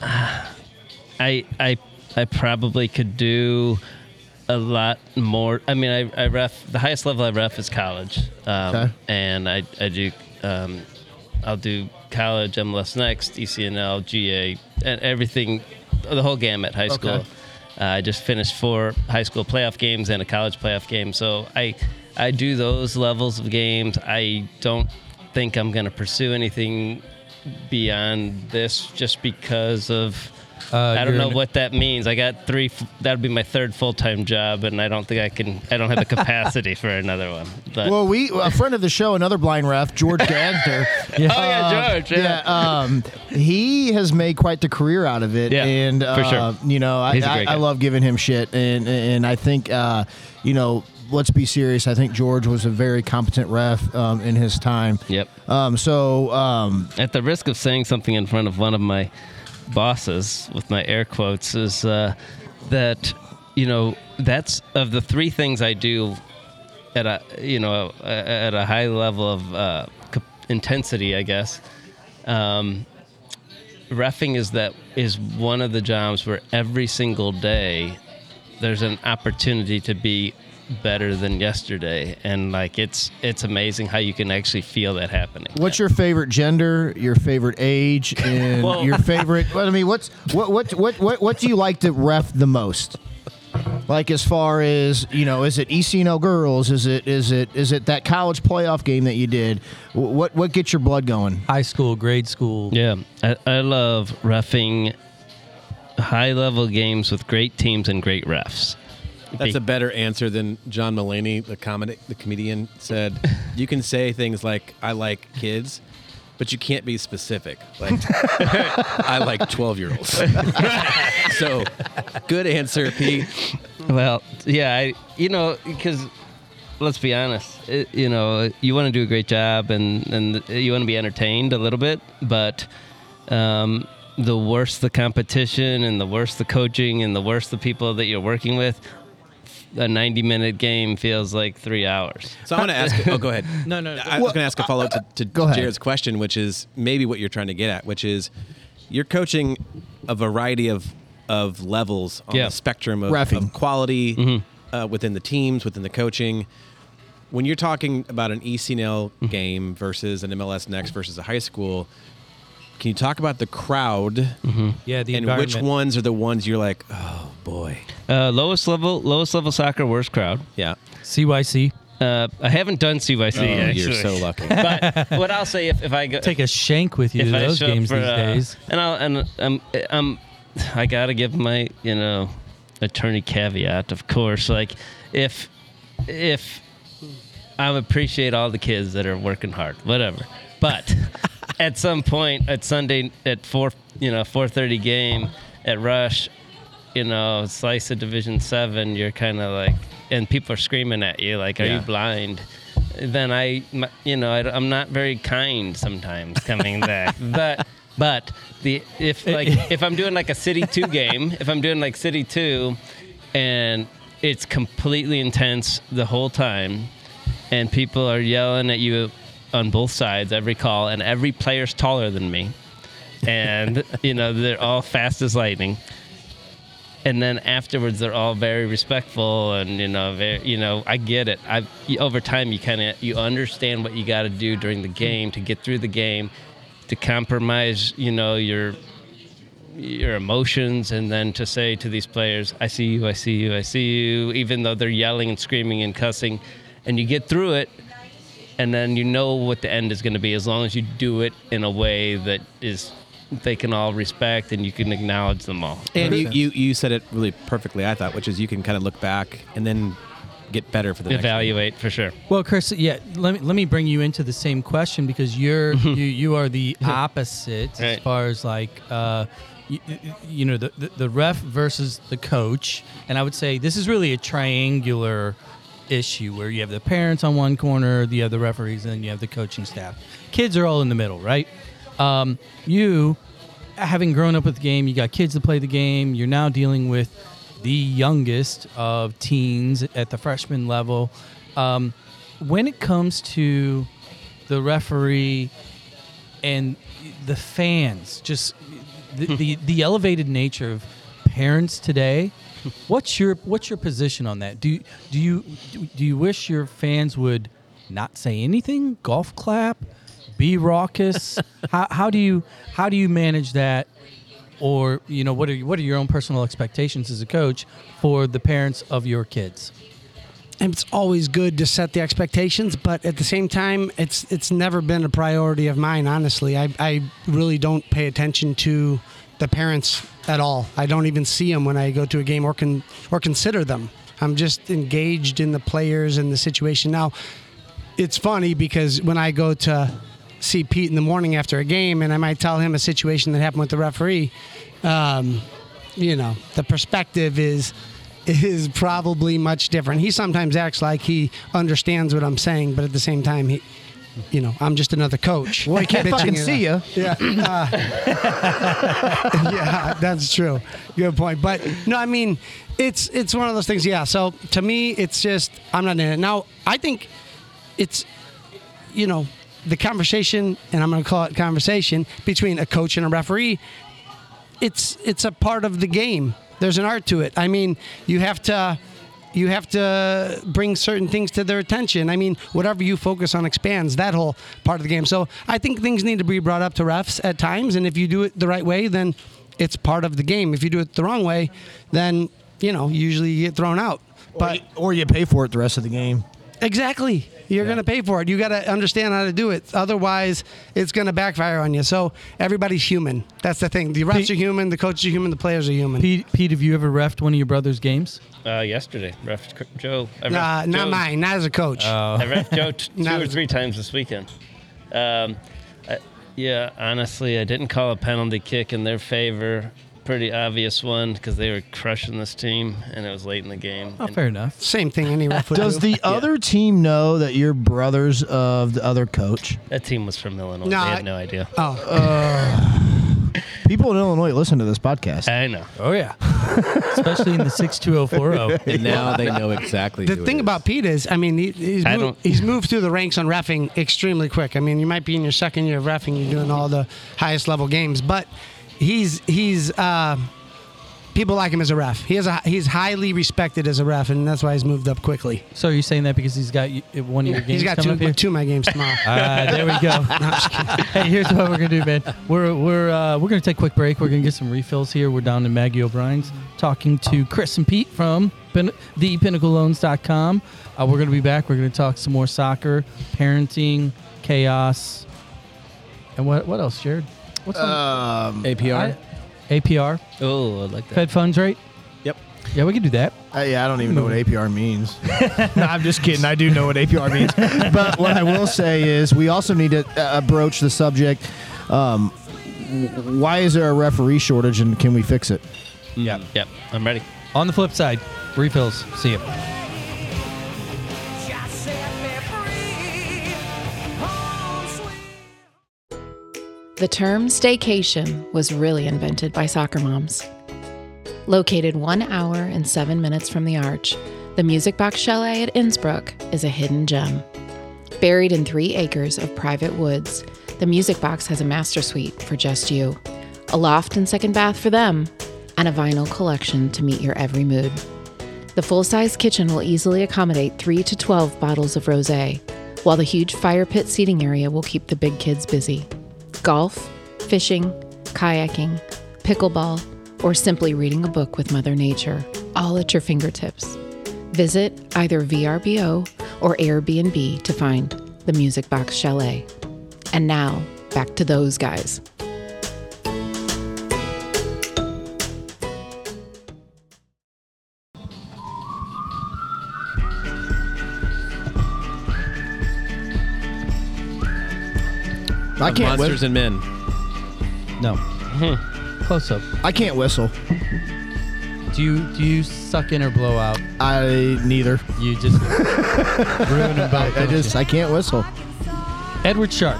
I I I probably could do a lot more. I mean, I, I ref the highest level I ref is college, um, Okay. and I I do um, I'll do college, MLS Next, ECNL, GA, and everything, the whole gamut. High school. Okay. Uh, I just finished four high school playoff games and a college playoff game, so I I do those levels of games. I don't think I'm going to pursue anything beyond this just because of Uh, I don't know what that means. I got three. f- That'd be my third full time job, and I don't think I can. I don't have the capacity for another one. But Well, we a friend of the show, another blind ref, George Gadsner. Yeah. oh yeah, George. Yeah. yeah, um, he has made quite the career out of it. Yeah, and for uh, sure. you know, I, He's a I, great I love giving him shit, and and I think uh, you know, let's be serious. I think George was a very competent ref um, in his time. Yep. Um, so um, At the risk of saying something in front of one of my bosses, with my air quotes, is uh, that you know that's of the three things I do at a you know at a high level of uh, intensity, I guess. Um, refing is that is one of the jobs where every single day there's an opportunity to be better than yesterday and like it's it's amazing how you can actually feel that happening what's your favorite gender, your favorite age, and Well- your favorite? Well, I mean, what's what what what what what do you like to ref the most? Like as far as you know, is it ECNL girls? Is it is it is it that college playoff game that you did? What what gets your blood going? High school, grade school. Yeah, I, I love refing high level games with great teams and great refs. That's a better answer than John Mulaney, the comedy, the comedian, said. You can say things like "I like kids," but you can't be specific. Like I like twelve-year-olds. so, good answer, Pete. well, yeah, I you know because let's be honest, it, you know you want to do a great job and and you want to be entertained a little bit, but um, the worse the competition and the worse the coaching and the worse the people that you're working with. A 90 minute game feels like three hours. So I want to ask. Oh, go ahead. No, no, no. I was going to ask a follow up to, to Go ahead. Jared's question, which is maybe what you're trying to get at, which is you're coaching a variety of of levels on Yeah. the spectrum of, of quality uh, within the teams, within the coaching. When you're talking about an ECNL game versus an MLS Next versus a high school, can you talk about the crowd Yeah, the and which ones are the ones you're like, oh boy, Uh, lowest level, lowest level soccer, worst crowd. yeah, CYC. Uh, I haven't done CYC. Oh, actually. you're so lucky. but what I'll say if, if I go Take a shank with you to those games for, these uh, days. and I'll and um um I gotta give my you know attorney caveat of course like if if I appreciate all the kids that are working hard, whatever. But at some point at Sunday at four, you know, four thirty game at Rush, you know, slice of Division Seven, you're kind of like, and people are screaming at you like, "Are Yeah. you blind?" Then I, you know, I, am not very kind sometimes coming back, but. But the if like if I'm doing like a City Two game, if I'm doing like City Two, and it's completely intense the whole time, and people are yelling at you on both sides every call, and every player's taller than me, and you know they're all fast as lightning. And then afterwards, they're all very respectful, and you know, very, you know, I get it. I over time, you kind of you understand what you got to do during the game to get through the game, to compromise, you know, your your emotions and then to say to these players i see you i see you i see you even though they're yelling and screaming and cussing and you get through it and then you know what the end is going to be as long as you do it in a way that is they can all respect and you can acknowledge them all. And you, you, you said it really perfectly, I thought, which is you can kind of look back and then get better for the next evaluate for sure. Well, Chris, yeah, let me let me bring you into the same question because you're you, you are the opposite as far as like uh, you, you know the, the the ref versus the coach, and I would say this is really a triangular issue where you have the parents on one corner, you have the referees, and then you have the coaching staff. Kids are all in the middle, right? Um, you having grown up with the game, you got kids to play the game. You're now dealing with the youngest of teens at the freshman level. Um, when it comes to the referee and the fans, just the, the, the elevated nature of parents today, what's your what's your position on that? Do do you do you wish your fans would not say anything, golf clap, be raucous? how, how do you how do you manage that? Or you know what are what are your own personal expectations as a coach for the parents of your kids? it's always good to set the expectations, but at the same time, it's it's never been a priority of mine. Honestly, I I really don't pay attention to the parents at all. I don't even see them when I go to a game or can or consider them. I'm just engaged in the players and the situation. Now, it's funny because when I go to see Pete in the morning after a game, and I might tell him a situation that happened with the referee, um, you know, the perspective is is probably much different. He sometimes acts like he understands what I'm saying, but at the same time, he, you know, I'm just another coach. Well, he can't fucking see you. Yeah, uh, yeah, that's true. Good point. But no, I mean, it's it's one of those things. Yeah. So to me, it's just I'm not in it now. I think it's you know the conversation, and I'm going to call it conversation between a coach and a referee. It's it's a part of the game. There's an art to it. I mean, you have to you have to bring certain things to their attention. I mean, whatever you focus on expands that whole part of the game. So I think things need to be brought up to refs at times, and if you do it the right way, then it's part of the game. If you do it the wrong way, then you know usually you get thrown out. But But or you pay for it the rest of the game. Exactly. You're going to pay for it. You got to understand how to do it. Otherwise, it's going to backfire on you. So everybody's human. That's the thing. The refs Pete- are human. The coaches are human. The players are human. Pete, Pete, have you ever refed one of your brother's games? uh, yesterday ref joe I ref Nah, not Joe's- mine. Not as a coach. I ref Joe t- two Not or as- three times this weekend. Um, I, yeah, honestly, I didn't call a penalty kick in their favor. Pretty obvious one because they were crushing this team, and it was late in the game. Oh, And fair enough. Same thing any ref would Does do. the other team know that you're brothers of the other coach? That team was from Illinois. No, they I- had no idea. Oh, People in Illinois listen to this podcast. I know. Oh yeah, especially in the six two zero four oh. zero. And now they know exactly. the who thing is. about Pete is, I mean, he, he's, I moved, don't- he's moved through the ranks on refing extremely quick. I mean, you might be in your second year of refing, you're doing all the highest level games, but he's he's uh, people like him as a ref. He has a he's highly respected as a ref, and that's why he's moved up quickly. So you're you saying that because he's got one of your games He's got coming two up here? two of my games tomorrow. Ah, there we go. hey, here's what we're gonna do, man. We're we're uh, we're gonna take a quick break. We're gonna get some refills here. We're down in Maggie O'Brien's talking to Chris and Pete from Pin- thepinnacle.loans.com. Uh, we're gonna be back. We're gonna talk some more soccer, parenting, chaos, and what what else, Jared? What's on Um, APR. I- APR, Oh, I like that. Fed funds rate. Yep. Yeah, we can do that. Uh, yeah, I don't even know what APR means. no, I'm just kidding. I do know what APR means. but what I will say is we also need to uh, broach the subject. Um, w- why is there a referee shortage and can we fix it? Yeah. Yep, I'm ready. On the flip side, refills. See you. The term staycation was really invented by soccer moms. Located one hour and seven minutes from the Arch, the Music Box Chalet at Innsbrook is a hidden gem. Buried in three acres of private woods, the Music Box has a master suite for just you, a loft and second bath for them, and a vinyl collection to meet your every mood. The full size kitchen will easily accommodate 3 to 12 bottles of rose, while the huge fire pit seating area will keep the big kids busy golf, fishing, kayaking, pickleball, or simply reading a book with Mother Nature, all at your fingertips. Visit either VRBO or Airbnb to find the Music Box Chalet. And now, back to those guys. I can't. Monsters Whi- and Men. No. Close up. I can't whistle. Do you do you suck in or blow out? I neither. You just ruin them both. I don't just you? I can't whistle. Edward Sharpe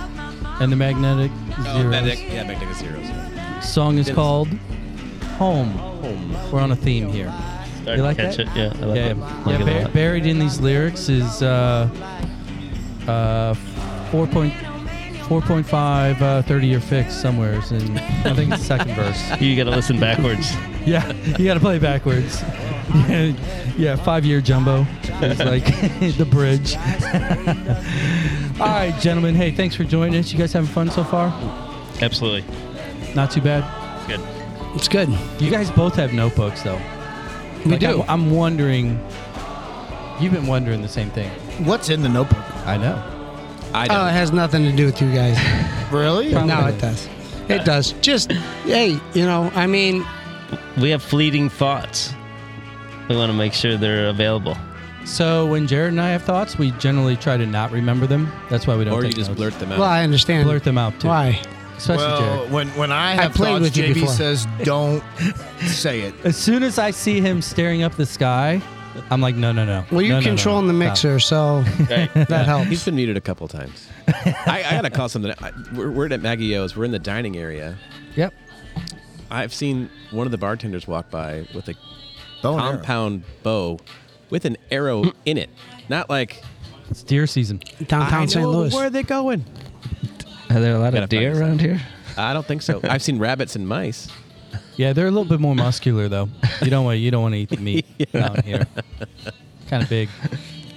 and the Magnetic Oh, Zeros. Magnetic, yeah, Magnetic Zeros. Song is Yes. called Home. Home. We're on a theme here. Starting You like to catch that? it. Yeah, I like yeah, it. yeah. Like it a ba- lot. buried in these lyrics is uh, uh, 4.4.5 uh, 30 year fix somewhere. In, I think it's the second verse. You got to listen backwards. Yeah, you got to play backwards. yeah, yeah, five year jumbo is like the bridge. All right, gentlemen. Hey, thanks for joining us. You guys having fun so far? Absolutely. Not too bad. Good. It's good. You guys both have notebooks, though. We Like, do. I'm, I'm wondering. You've been wondering the same thing. What's in the notebook? I know. I Oh, it has nothing to do with you guys. Really? no, it does. It does. Just hey, you know, I mean, We have fleeting thoughts. We want to make sure they're available. So when Jared and I have thoughts, we generally try to not remember them. That's why we don't. or you take just notes. blurt them out. well, I understand. blurt them out too. Why? Especially Well, Jared. when when I have played thoughts, with you JB before. says don't say it. As soon as I see him staring up the sky, I'm like, no, no, no. Well, you're No, no, no, controlling no. the Stop. mixer, so Right. that helps. He's been muted a couple times. I, I gotta call something. I, we're, we're at Maggie O's. We're in the dining area. Yep. I've seen one of the bartenders walk by with a Bow and arrow. compound bow with an arrow mm. in it. Not like It's deer season. Downtown I St. know, Louis. Where are they going? Are there a lot Gotta of deer find around here? I don't think so. I've seen rabbits and mice. Yeah, they're a little bit more muscular though. You don't want you don't want to eat the meat down here. Kind of big,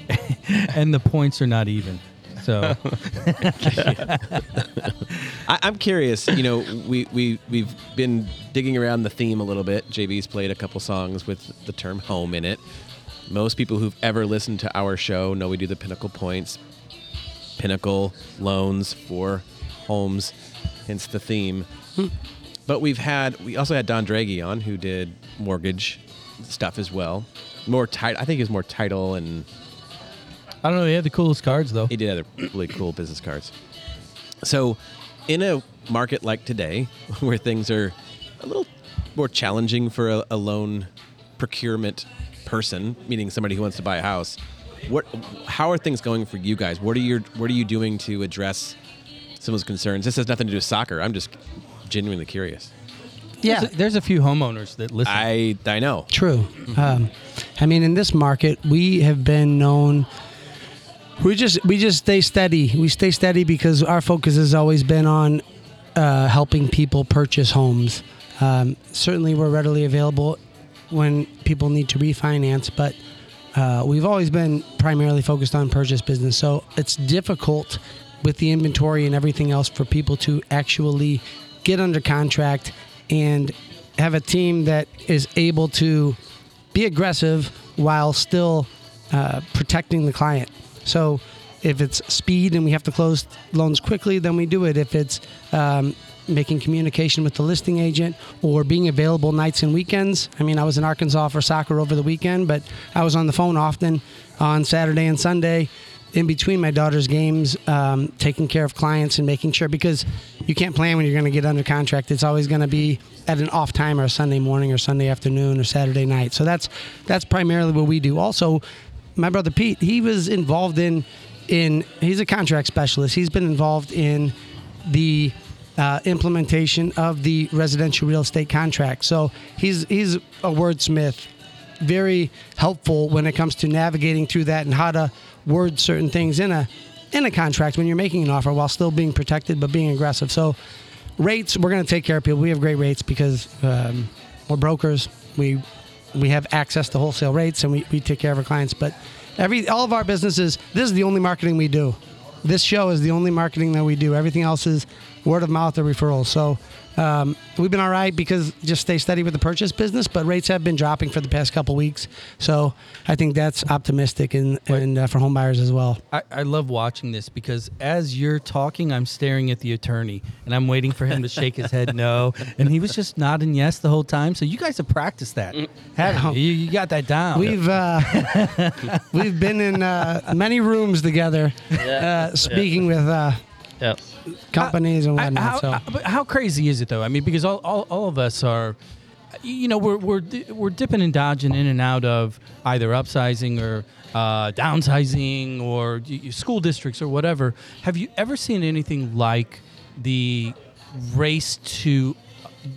and the points are not even. So I, I'm curious. You know, we we we've been digging around the theme a little bit. JV's played a couple songs with the term "home" in it. Most people who've ever listened to our show know we do the Pinnacle Points, Pinnacle loans for homes, hence the theme. But we've had we also had Don Draghi on who did mortgage stuff as well. More tight. I think it was more title and I don't know. He had the coolest cards though. he did other really cool business cards. So, in a market like today, where things are a little more challenging for a, a loan procurement person, meaning somebody who wants to buy a house, what, how are things going for you guys? What are your, what are you doing to address some of those concerns? This has nothing to do with soccer. I'm just genuinely curious. yeah, There's a, there's a few homeowners that listen. I, I know. True. Um, I mean, in this market, we have been known. We just we just stay steady. We stay steady because our focus has always been on uh, helping people purchase homes. Um, certainly, we're readily available when people need to refinance, but uh, we've always been primarily focused on purchase business. So it's difficult with the inventory and everything else for people to actually get under contract and have a team that is able to be aggressive while still uh, protecting the client. So if it's speed and we have to close loans quickly, then we do it. If it's um, making communication with the listing agent or being available nights and weekends. I mean, I was in Arkansas for soccer over the weekend, but I was on the phone often on Saturday and Sunday in between my daughter's games, um, taking care of clients and making sure because you can't plan when you're going to get under contract. It's always going to be at an off time or a Sunday morning or Sunday afternoon or Saturday night. So that's that's primarily what we do. Also, my brother Pete, he was involved in in he's a contract specialist. He's been involved in the uh, implementation of the residential real estate contract. So he's he's a wordsmith, very helpful when it comes to navigating through that and how to word certain things in a in a contract when you're making an offer while still being protected but being aggressive. So rates, we're going to take care of people. We have great rates because um, we're brokers. We we have access to wholesale rates and we, we take care of our clients. But every all of our businesses, this is the only marketing we do. This show is the only marketing that we do. Everything else is word of mouth or referrals. So um, we've been all right because just stay steady with the purchase business, but rates have been dropping for the past couple weeks. So I think that's optimistic and, and uh, for home buyers as well. I, I love watching this because as you're talking, I'm staring at the attorney and I'm waiting for him to shake his head no. And he was just nodding yes the whole time. So you guys have practiced that, haven't you? You, you got that down. We've uh, we've been in uh, many rooms together, uh, speaking with uh, Yep. companies and whatnot. how, so. But how crazy is it though? I mean, because all, all, all of us are, you know, we're we're di- we're dipping and dodging in and out of either upsizing or uh, downsizing or y- y- school districts or whatever. Have you ever seen anything like the race to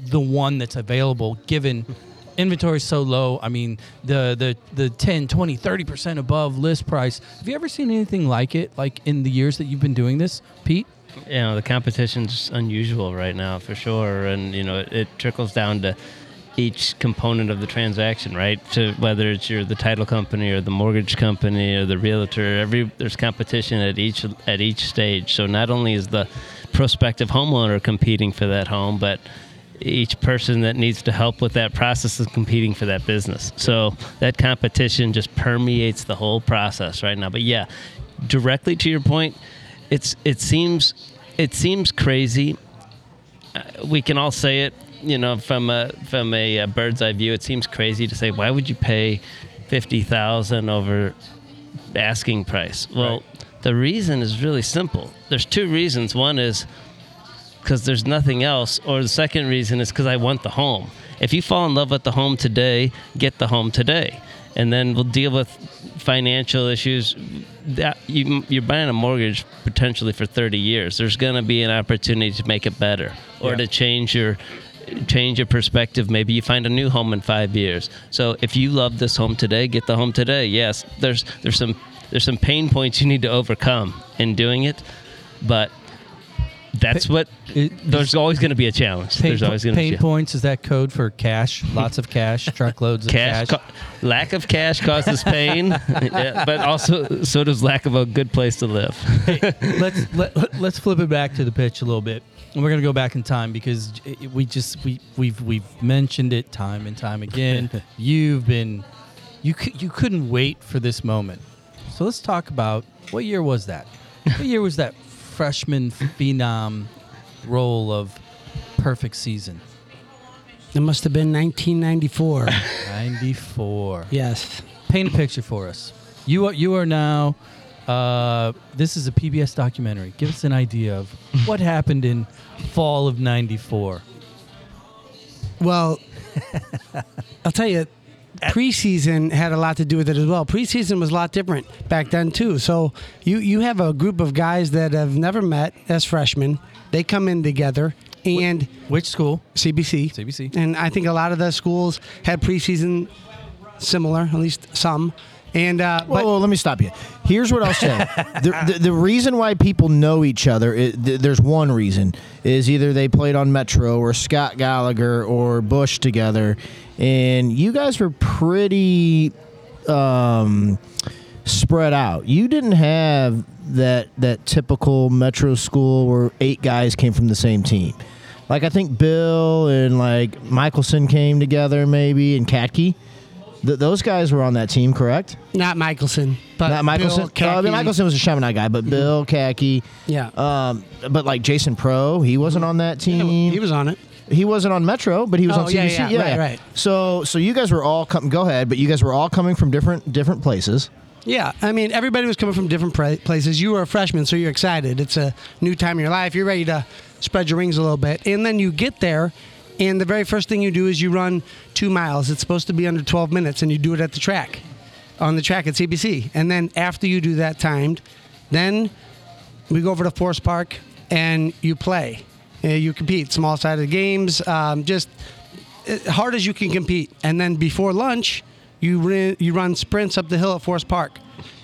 the one that's available given inventory is so low i mean the the the 10 20 30% above list price have you ever seen anything like it like in the years that you've been doing this pete you know the competition's unusual right now for sure. And you know it, it trickles down to each component of the transaction right? To whether it's your the title company or the mortgage company or the realtor every there's competition at each at each stage. So not only is the prospective homeowner competing for that home but each person that needs to help with that process is competing for that business. So that competition just permeates the whole process right now. But yeah directly to your point it's it seems it seems crazy. Uh, we can all say it, you know, from a from a, uh bird's eye view. It seems crazy to say, why would you pay fifty thousand over asking price? Well, the reason is really simple. There's two reasons. One is because there's nothing else, or the second reason is because I want the home. If you fall in love with the home today, get the home today, and then we'll deal with financial issues. That you, you're buying a mortgage potentially for 30 years. There's going to be an opportunity to make it better, or Yeah. to change your change your perspective. Maybe you find a new home in five years. So if you love this home today, get the home today. Yes, there's there's some there's some pain points you need to overcome in doing it, but that's what. it- there's always going to be a challenge. Pain, there's always going to pain be a points is that code for cash? Lots of cash, truckloads of cash. cash. co- lack of cash causes pain, yeah, but also so does lack of a good place to live. let's let, let- let's flip it back to the pitch a little bit, and we're gonna go back in time because we just we we've we've mentioned it time and time again. You've been you you couldn't wait for this moment. So let's talk about what year was that? What year was that freshman phenom role of perfect season? It must have been 1994. Ninety four. yes. paint a picture for us. You are you are now. Uh, this is a PBS documentary. Give us an idea of what happened in fall of '94. Well, I'll tell you, preseason had a lot to do with it as well. Preseason was a lot different back then too. So you you have a group of guys that have never met as freshmen. They come in together and Which school? CBC. CBC. And I think a lot of the schools had preseason similar, at least some. And uh, Whoa, but whoa, let me stop you. Here's what I'll say: the, the, the reason why people know each other, th- there's one reason, is either they played on Metro or Scott Gallagher or Busch together, and you guys were pretty um, spread out. You didn't have that that typical Metro school where eight guys came from the same team. Like I think Bill and like Michelson came together maybe and Katke Th- those guys were on that team, correct? Not Michelson, but Not Michelson. Bill Uh, I mean, Kaki. Michelson was a Chaminade guy, but Bill Kaki. Yeah. Um, but like Jason Pro, he wasn't on that team. he was on it. He wasn't on Metro, but he was Oh, on yeah, CBC. yeah, right, right. So, so you guys were all coming. Go ahead, but you guys were all coming from different different places. Yeah, I mean, everybody was coming from different pra- places. You were a freshman, so you're excited. It's a new time in your life. You're ready to spread your wings a little bit. And then you get there, and the very first thing you do is you run two miles. It's supposed to be under 12 minutes, and you do it at the track, on the track at CBC. And then after you do that timed, then we go over to Forest Park, and you play. Uh, You compete, small sided games, um, just uh, hard as you can compete. And then before lunch, you, rin- you run sprints up the hill at Forest Park.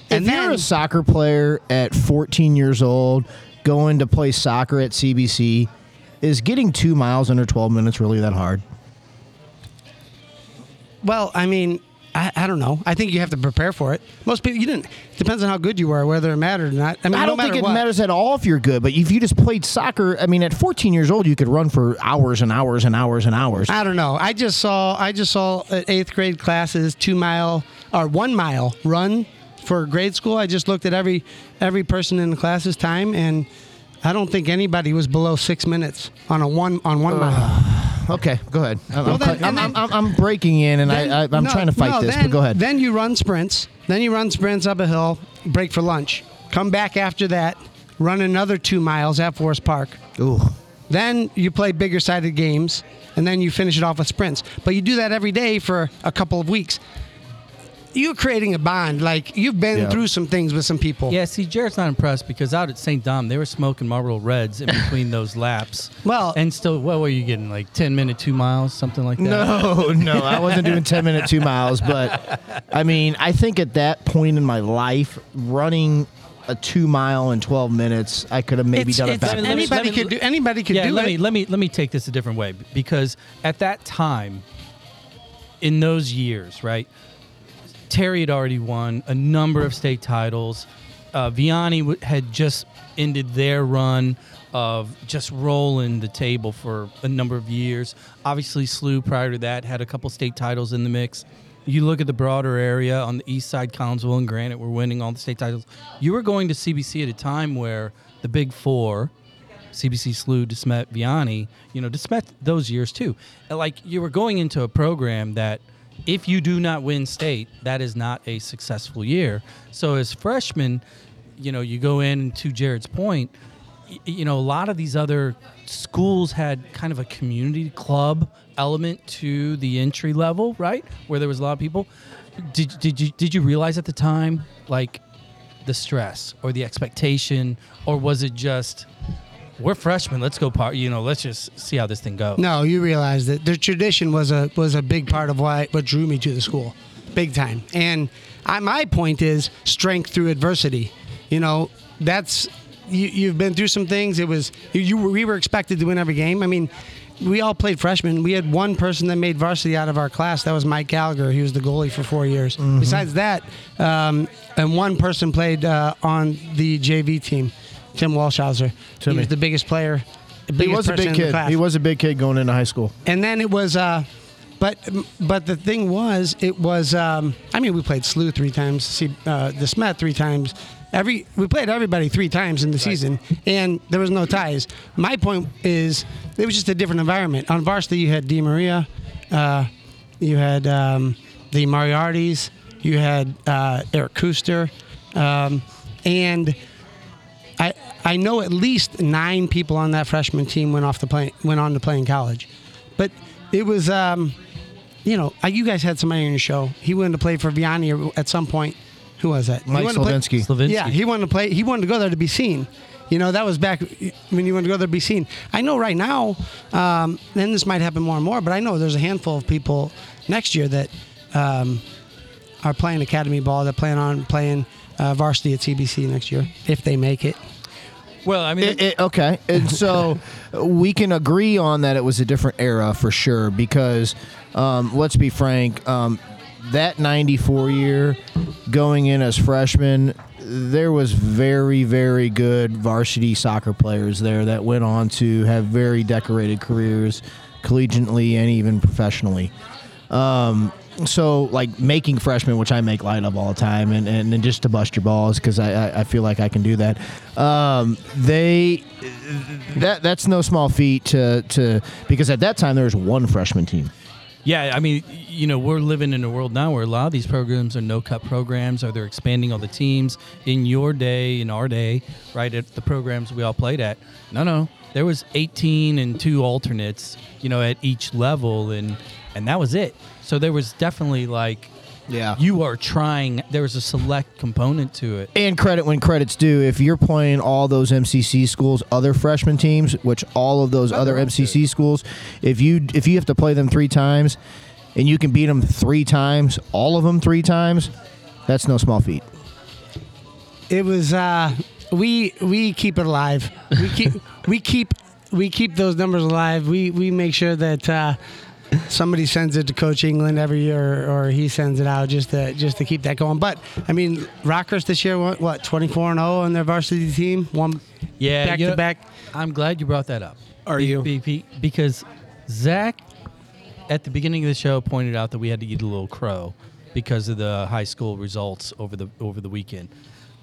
And if you're a soccer player at 14 years old going to play soccer at CBC, is getting two miles under 12 minutes really that hard? Well, I mean, I, I don't know. I think you have to prepare for it. Most people, you didn't. Depends on how good you were, whether it mattered or not. I mean, I don't matter think it what. matters at all if you're good, but if you just played soccer, I mean, at 14 years old, you could run for hours and hours and hours and hours. I don't know. I just saw. I just saw at eighth grade classes two mile or one mile run for grade school. I just looked at every every person in the class's time, and I don't think anybody was below six minutes on a one on one mile. Uh, okay, go ahead. I'm, Well, I'm, then- I'm, then- I'm, I'm breaking in, and Then- I, I'm no, trying to fight no, this, but go ahead. Then you run sprints. Then you run sprints up a hill, break for lunch. Come back after that, run another two miles at Forest Park. Ooh. Then you play bigger sided games, and then you finish it off with sprints. But you do that every day for a couple of weeks. You're creating a bond. Like you've been Yeah. through some things with some people. Yeah, see, Jared's not impressed because out at St. Dom, they were smoking Marlboro Reds in between those laps. Well- and still, what were you getting? Like 10 minute, two miles, something like that? No, no, I wasn't doing 10 minute two miles, but I mean, I think at that point in my life, running a two mile in 12 minutes, I could have maybe It's- done it better. Let anybody me- could do. Anybody could yeah, do let it. me let me let me take this a different way because at that time, in those years, right, Terry had already won a number of state titles. Uh, Vianney w- had just ended their run of just rolling the table for a number of years. Obviously, SLU prior to that had a couple state titles in the mix. You look at the broader area on the east side, Collinsville and Granite were winning all the state titles. You were going to CBC at a time where the Big Four, CBC SLU, Desmet, Vianney, you know, De Smet those years too. Like you were going into a program that if you do not win state, that is not a successful year. So as freshmen, you know, you go in to Jared's point, you know, a lot of these other schools had kind of a community club element to the entry level, right? Where there was a lot of people. Did, did you did you realize at the time like the stress or the expectation or was it just we're freshmen let's go part you know let's just see how this thing goes No, you realize that the tradition was a was a big part of why what drew me to the school, big time. And I, my point is strength through adversity. You know, that's you, you've been through some things. It was you, you we were expected to win every game. I mean, we all played freshmen. We had one person that made varsity out of our class. That was Mike Gallagher. He was the goalie for four years. Besides that, um, and one person played uh, on the JV team, Tim Walshauser. He was the biggest player. the He was a big kid. He was a big kid going into high school. and then it was uh but but the thing was it was um i mean we played SLU three times see uh the smet three times every we played everybody three times in the season and there was no ties my point is it was just a different environment on varsity you had Di maria uh you had um the moriartys you had uh eric Kuster, um and I I know at least nine people on that freshman team went off to play went on to play in college, but it was um, you know you guys had somebody on your show. He wanted to play for Vianney at some point. Who was that? Mike play- Slavinsky. Slavinsky. Yeah, he wanted to play. He wanted to go there to be seen. You know that was back when you wanted to go there to be seen. I know right now, um, and this might happen more and more, but I know there's a handful of people next year that um, are playing academy ball that plan on playing uh, varsity at CBC next year if they make it. Well i mean It, it, okay, and so we can agree on that it was a different era for sure. Because um, let's be frank, um, that '94 year, going in as freshmen, there was very, very good varsity soccer players there that went on to have very decorated careers, collegiately and even professionally. Um, so like making freshmen, which I make light of all the time, and, and, and just to bust your balls because I, I, I feel like I can do that. Um, they that that's no small feat to to because at that time there was one freshman team. Yeah, I mean, you know, we're living in a world now where a lot of these programs are no cut programs, or they're expanding all the teams. In your day, in our day, right at the programs we all played at, no, no, there was 18 and two alternates, you know, at each level, and and that was it. So there was definitely like, Yeah. you are trying. There was a select component to it. and credit when credit's due. If you're playing all those MCC schools, other freshman teams, which all of those other MCC schools, if you if you have to play them three times, and you can beat them three times, all of them three times, that's no small feat. It was uh, we we keep it alive. We keep we keep we keep those numbers alive. We we make sure that uh, somebody sends it to Coach England every year, or he sends it out just to just to keep that going. But I mean, Rockhurst this year what what twenty four and zero on their varsity team, one Yeah, back to back. I'm glad you brought that up. Are Be- you? be- be- because Zach, at the beginning of the show, pointed out that we had to eat a little crow because of the high school results over the over the weekend.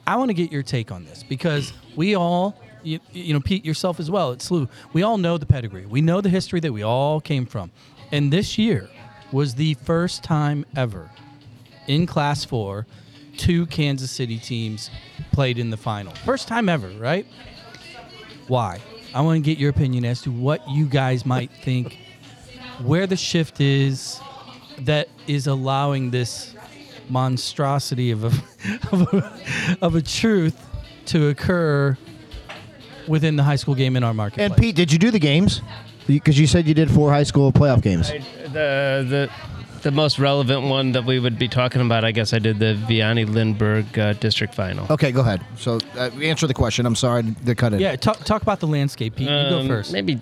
I want to get your take on this because we all, you, you know, Pete yourself as well. It's SLU. We all know the pedigree. We know the history that we all came from, and this year was the first time ever in Class Four, two Kansas City teams played in the final. First time ever, right? Why? I want to get your opinion as to what you guys might think, where the shift is that is allowing this monstrosity of a, of a, of a truth to occur within the high school game in our market. And Pete, did you do the games? Because you said you did four high school playoff games. The the the most relevant one that we would be talking about, I guess, I did the Vianney Lindbergh uh, district final. Okay, go ahead. So uh, answer the question. I'm sorry to cut it. yeah, talk, talk about the landscape, Pete. you go Um, first. Maybe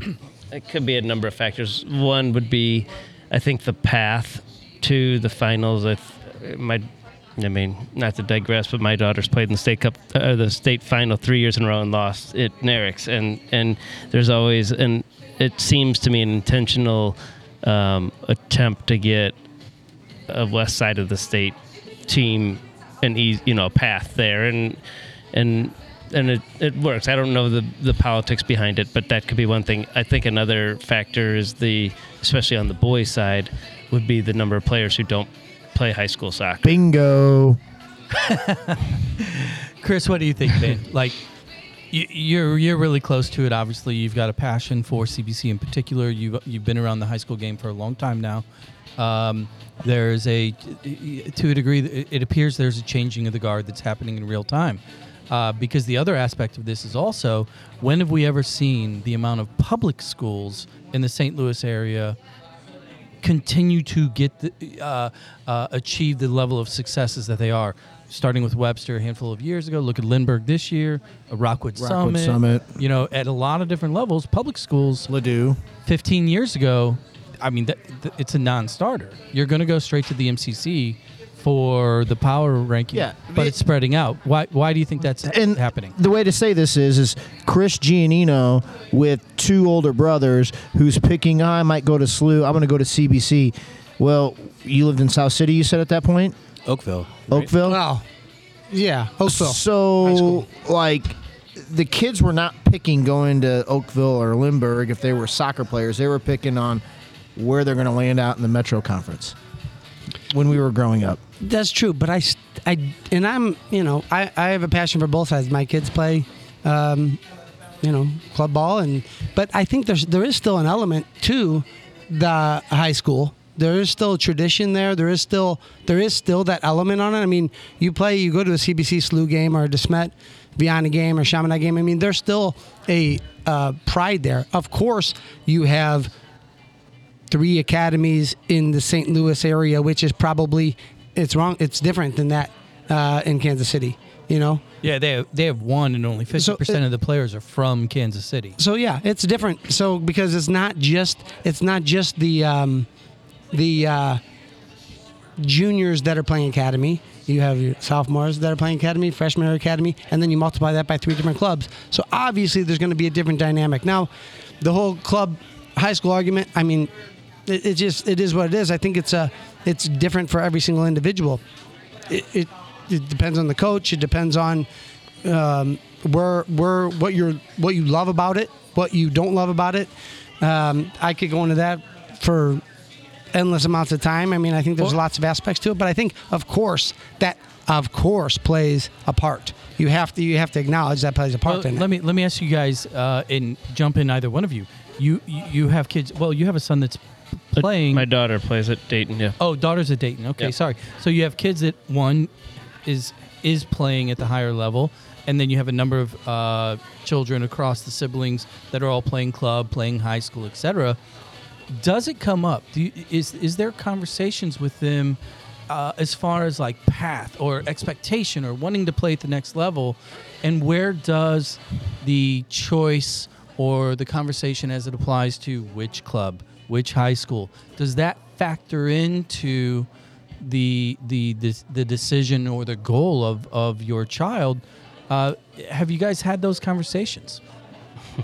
it could be a number of factors. One would be, I think, the path to the finals. I, th- my, I mean, not to digress, but my daughter's played in the state cup, uh, the state final three years in a row and lost at Nerinx, and and there's always and It seems to me an intentional um, attempt to get a west side of the state team an easy, you know, path there, and and and it, it works. I don't know the the politics behind it, but that could be one thing. I think another factor is the, especially on the boys' side, would be the number of players who don't play high school soccer. Bingo. Chris, what do you think, man? like, you, you're you're really close to it. Obviously, you've got a passion for CBC in particular. You've you've been around the high school game for a long time now. Um, there's a to a degree, it it appears there's a changing of the guard that's happening in real time. Uh, because the other aspect of this is also when have we ever seen the amount of public schools in the St. Louis area continue to get the, uh, uh, achieve the level of successes that they are. Starting with Webster a handful of years ago, look at Lindbergh this year, Rockwood, Rockwood Summit, Summit. You know, at a lot of different levels, public schools Ladue. 15 years ago, I mean, that, th- it's a non-starter. You're going to go straight to the MCC for the power ranking, Yeah, but it- it's spreading out. Why? Why do you think that's and happening? The way to say this is, is Chris Gianino with two older brothers who's picking. "Ah, I might go to SLU. I'm going to go to CBC. Well, you lived in South City. You said at that point, Oakville. Oakville. Well, yeah, Oakville. So, like, the kids were not picking going to Oakville or Lindbergh if they were soccer players. They were picking on where they're going to land out in the Metro Conference. When we were growing up, That's true, but I, I, and I'm, you know, I, I have a passion for both sides. My kids play, um, you know, club ball, and but I think there's there is still an element to the high school. There is still a tradition there. There is still there is still that element on it. I mean, you play, you go to a CBC SLU game or a DeSmet Vianney game or Chaminade game. I mean, there's still a uh, pride there. Of course, you have three academies in the St. Louis area, which is probably it's wrong. It's different than that uh, in Kansas City. You know, Yeah, they have, they have one, and only 50 percent of the players are from Kansas City. so yeah, it's different. So because it's not just it's not just the um, the uh, juniors that are playing academy. You have your sophomores that are playing academy, freshman academy, and then you multiply that by three different clubs. So obviously, there's going to be a different dynamic. Now, the whole club high school argument. I mean, it, it just it is what it is. I think it's a it's different for every single individual. It, it, it depends on the coach. It depends on um, where where what you're what you love about it, what you don't love about it. Um, I could go into that for endless amounts of time. I mean, I think there's lots of aspects to it, but I think, of course, that of course plays a part. You have to you have to acknowledge that plays a part Well, in let it. me let me ask you guys uh, and jump in either one of. You you you have kids. Well, you have a son that's playing. My daughter plays at Dayton. Yeah. Oh, daughter's at Dayton. Okay, Yeah. sorry. So you have kids that one is is playing at the higher level, and then you have a number of uh, children across the siblings that are all playing club, playing high school, etc. Does it come up? Do you, is is there conversations with them uh, as far as like path or expectation or wanting to play at the next level, and where does the choice or the conversation as it applies to which club, which high school, does that factor into the the the, decision or the goal of of your child? Uh, have you guys had those conversations?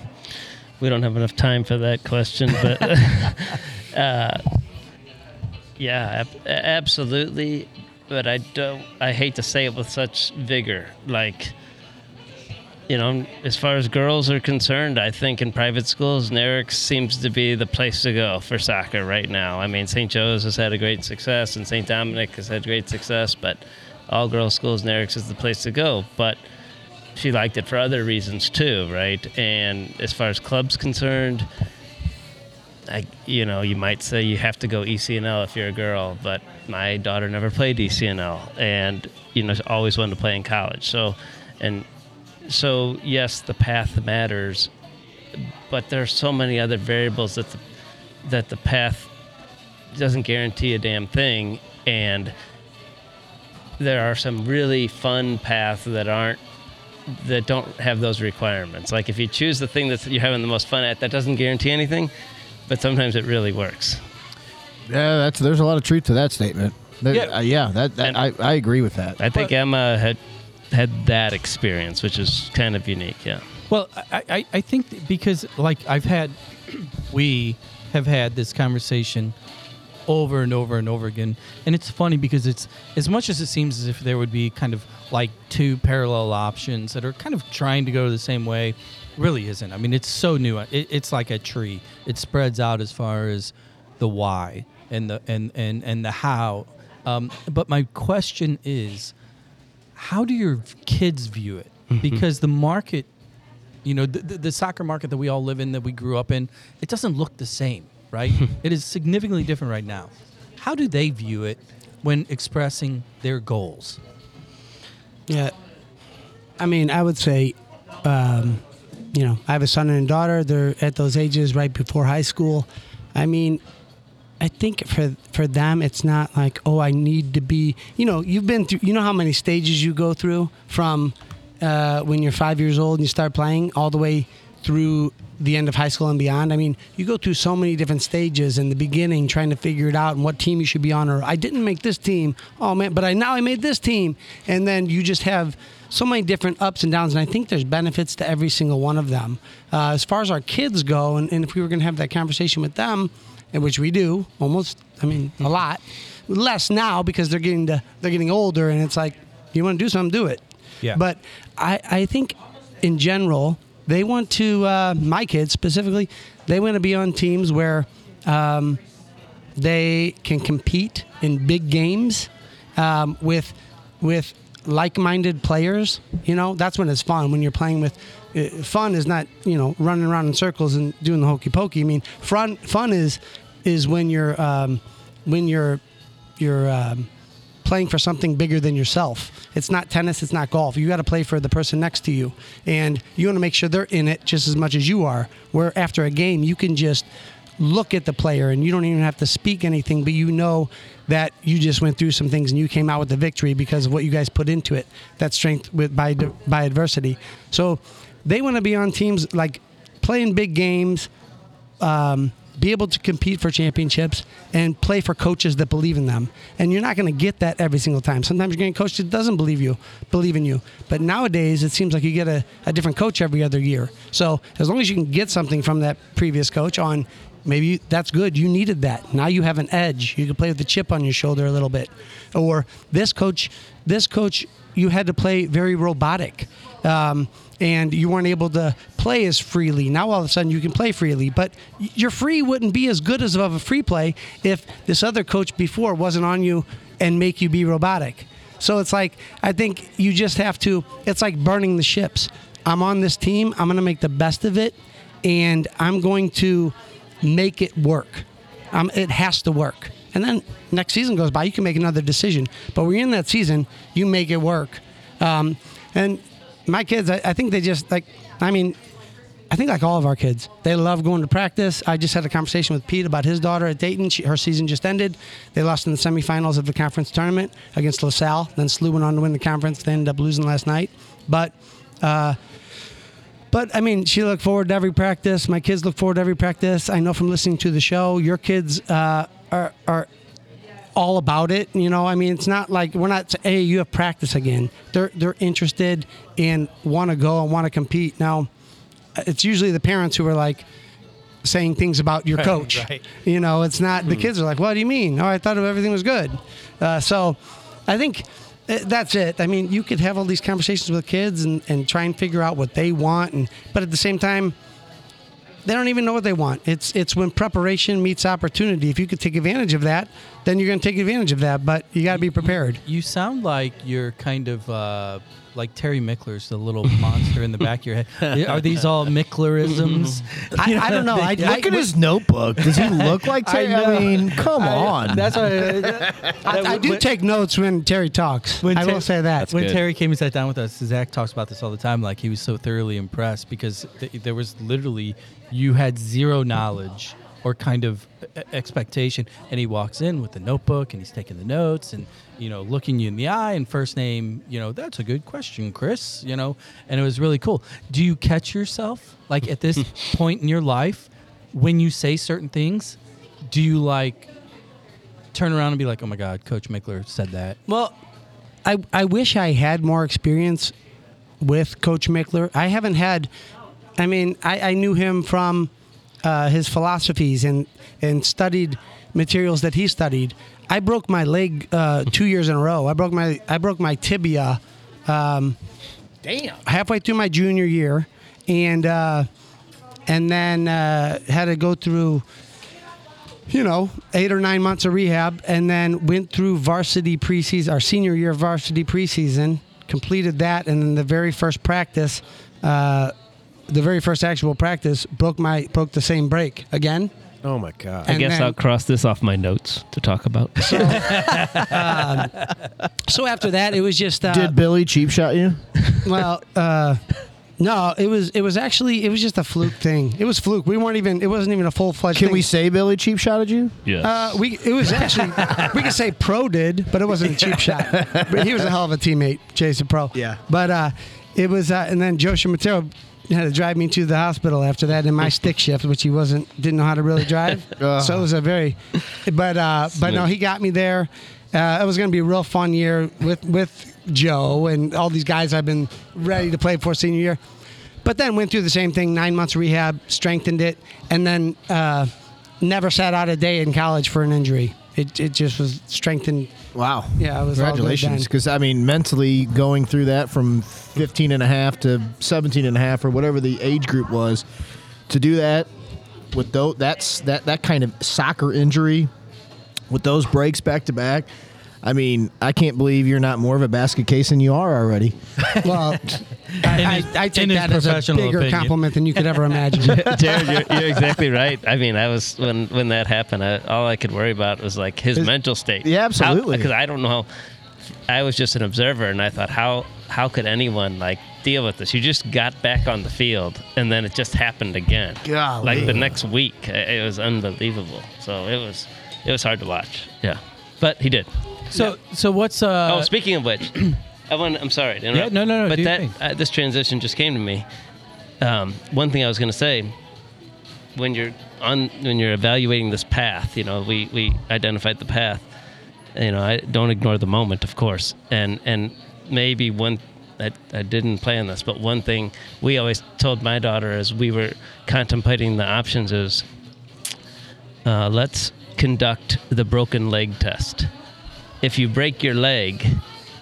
We don't have enough time for that question, but uh, yeah, ab- absolutely. But I don't. I hate to say it with such vigor. Like, you know, as far as girls are concerned, I think in private schools, Nerinx seems to be the place to go for soccer right now. I mean, St. Joe's has had a great success, and St. Dominic has had great success, but all girls schools, Nerinx is the place to go. But she liked it for other reasons too, right? And as far as clubs concerned, I, you know, you might say you have to go ECNL if you're a girl, but my daughter never played ECNL, and you know, always wanted to play in college. So, and so yes, the path matters, but there are so many other variables that the, that the path doesn't guarantee a damn thing, and there are some really fun paths that aren't that don't have those requirements. Like if you choose the thing that you're having the most fun at, that doesn't guarantee anything, but sometimes it really works. Yeah, that's there's a lot of truth to that statement. There- Yeah. uh, yeah, that, that I, I agree with that. I think Emma had had that experience, which is kind of unique. Yeah. Well, I, I, I think because like I've had, we have had this conversation over and over and over again, and it's funny because it's as much as it seems as if there would be kind of like two parallel options that are kind of trying to go the same way, really isn't. I mean, it's so new. It, it's like a tree. It spreads out as far as the why and the and and and the how. Um, but my question is, how do your kids view it? Because the market you know the, the, the soccer market that we all live in that we grew up in it doesn't look the same right it is significantly different right now how do they view it when expressing their goals Yeah. I mean, I would say, um, you know, I have a son and a daughter. They're at those ages right before high school. I mean, I think for for them, it's not like, oh, I need to be. You know, you've been through. You know how many stages you go through from uh, when you're five years old and you start playing all the way through the end of high school and beyond. I mean, you go through so many different stages in the beginning, trying to figure it out and what team you should be on. Or I didn't make this team. Oh man, but I now I made this team, and then you just have so many different ups and downs. And I think there's benefits to every single one of them. Uh, as far as our kids go, and, and if we were going to have that conversation with them, which we do almost, I mean, a lot less now because they're getting to they're getting older, and it's like you want to do something, do it. Yeah. But I, I think in general, they want to, uh, my kids specifically, they want to be on teams where um, they can compete in big games um, with, with like-minded players. You know, that's when it's fun. When you're playing with, uh, fun is not you know running around in circles and doing the hokey pokey. I mean, fun fun is is when you're um, when you're you're um, playing for something bigger than yourself. It's not tennis, it's not golf. You got to play for the person next to you. And you want to make sure they're in it just as much as you are. Where after a game, you can just look at the player and you don't even have to speak anything, but you know that you just went through some things and you came out with the victory because of what you guys put into it. That strength with by by adversity. So they want to be on teams like playing big games, um, be able to compete for championships and play for coaches that believe in them. And you're not going to get that every single time. Sometimes you're getting a coach that doesn't believe you, believe in you. But nowadays, it seems like you get a, a different coach every other year. So as long as you can get something from that previous coach on maybe that's good. You needed that. Now you have an edge. You can play with the chip on your shoulder a little bit. Or this coach, this coach, you had to play very robotic. Um, and you weren't able to play as freely. Now all of a sudden you can play freely, but your free wouldn't be as good as of a free play if this other coach before wasn't on you and make you be robotic. So it's like I think you just have to. It's like burning the ships. I'm on this team. I'm going to make the best of it, and I'm going to make it work. Um, it has to work. And then next season goes by, you can make another decision. But you're in that season, you make it work. Um, and my kids, I, I think they just like. I mean, I think like all of our kids, they love going to practice. I just had a conversation with Pete about his daughter at Dayton. She, her season just ended. They lost in the semifinals of the conference tournament against LaSalle. Then SLU went on to win the conference. They ended up losing last night. But, uh, but I mean, she looked forward to every practice. My kids look forward to every practice. I know from listening to the show, your kids uh, are are all about it. You know, I mean, it's not like we're not. Hey, you have practice again. They're they're interested and want to go and want to compete. Now, it's usually the parents who are like saying things about your coach. right. You know, it's not the kids are like, "What do you mean? Oh, I thought everything was good." Uh, so, I think uh, that's it. I mean, you could have all these conversations with kids and, and try and figure out what they want, and but at the same time, they don't even know what they want. It's it's when preparation meets opportunity. If you could take advantage of that, then you're going to take advantage of that. But you got to be prepared. You sound like you're kind of uh, like Terry Michler's the little monster in the back of your head. Are these all Michlerisms? I, I don't know. I, I, Look at his notebook. Does he look like Terry? I, know. mean, come on. That's what I, I do take notes when Terry talks. When I Ter- will say that. when good. Terry came and sat down with us, Zach talks about this all the time. Like he was so thoroughly impressed because th- there was literally you had zero knowledge or kind of expectation, and he walks in with the notebook and he's taking the notes and you know looking you in the eye and first name. You know that's a good question, Chris. You know, and it was really cool. Do you catch yourself like at this point in your life when you say certain things? Do you like turn around and be like, "Oh my God, Coach Michler said that"? Well, I I wish I had more experience with Coach Michler. I haven't had. I mean, I, I knew him from uh, his philosophies and and studied materials that he studied. I broke my leg uh, two years in a row. I broke my I broke my tibia. Um, Damn. halfway through my junior year, and uh, and then uh, had to go through, you know, eight or nine months of rehab, and then went through varsity preseason, our senior year varsity preseason, completed that, and then the very first practice, uh, the very first actual practice, broke my broke the same break again. Oh my god. I And guess then- I'll cross this off my notes to talk about. So after that, it was just uh, Did Billy cheap shot you? well, uh, no, it was it was actually it was just a fluke thing. It was fluke. We weren't even. It wasn't even a full fledged. Can thing. we say Billy cheap shotted you? yes. Uh, we it was actually we could say Pro did, but it wasn't a cheap shot. But he was a hell of a teammate, Jason Pro. Yeah. But uh, it was, uh, and then Joe Matero had to drive me to the hospital after that in my stick shift, which he wasn't didn't know how to really drive. Ugh. so it was a very, but uh, but no, he got me there. Uh, it was going to be a real fun year with with Joe and all these guys I've been ready to play for senior year. But then went through the same thing, nine months rehab, strengthened it, and then uh, never sat out a day in college for an injury. It, it just was strengthened. Wow. Yeah, it was Congratulations. Because, I mean, mentally going through that from 15 and a half to 17 and a half or whatever the age group was, to do that with those, that's that, that kind of soccer injury with those breaks back to back. I mean, I can't believe you're not more of a basket case than you are already. Well, I, his- I, I take that as a bigger opinion. compliment than you could ever imagine. Jared, you're, you're exactly right. I mean, I was when when that happened. I, all I could worry about was like his, His- mental state. Yeah, absolutely. Because I don't know. How, I was just an observer, and I thought, how how could anyone like deal with this? You just got back on the field, and then it just happened again. Golly. Like the next week, it was unbelievable. So it was it was hard to watch. Yeah, but he did. So so what's uh? oh, speaking of which, want. I'm sorry. to interrupt, no, no, no, But your that thing. uh, this transition just came to me. Um, one thing I was going to say, when you're on, when you're evaluating this path, you know, we we identified the path. You know, I don't ignore the moment, of course, and and maybe one. I, I didn't plan this, but one thing we always told my daughter as we were contemplating the options is uh, let's conduct the broken leg test. If you break your leg,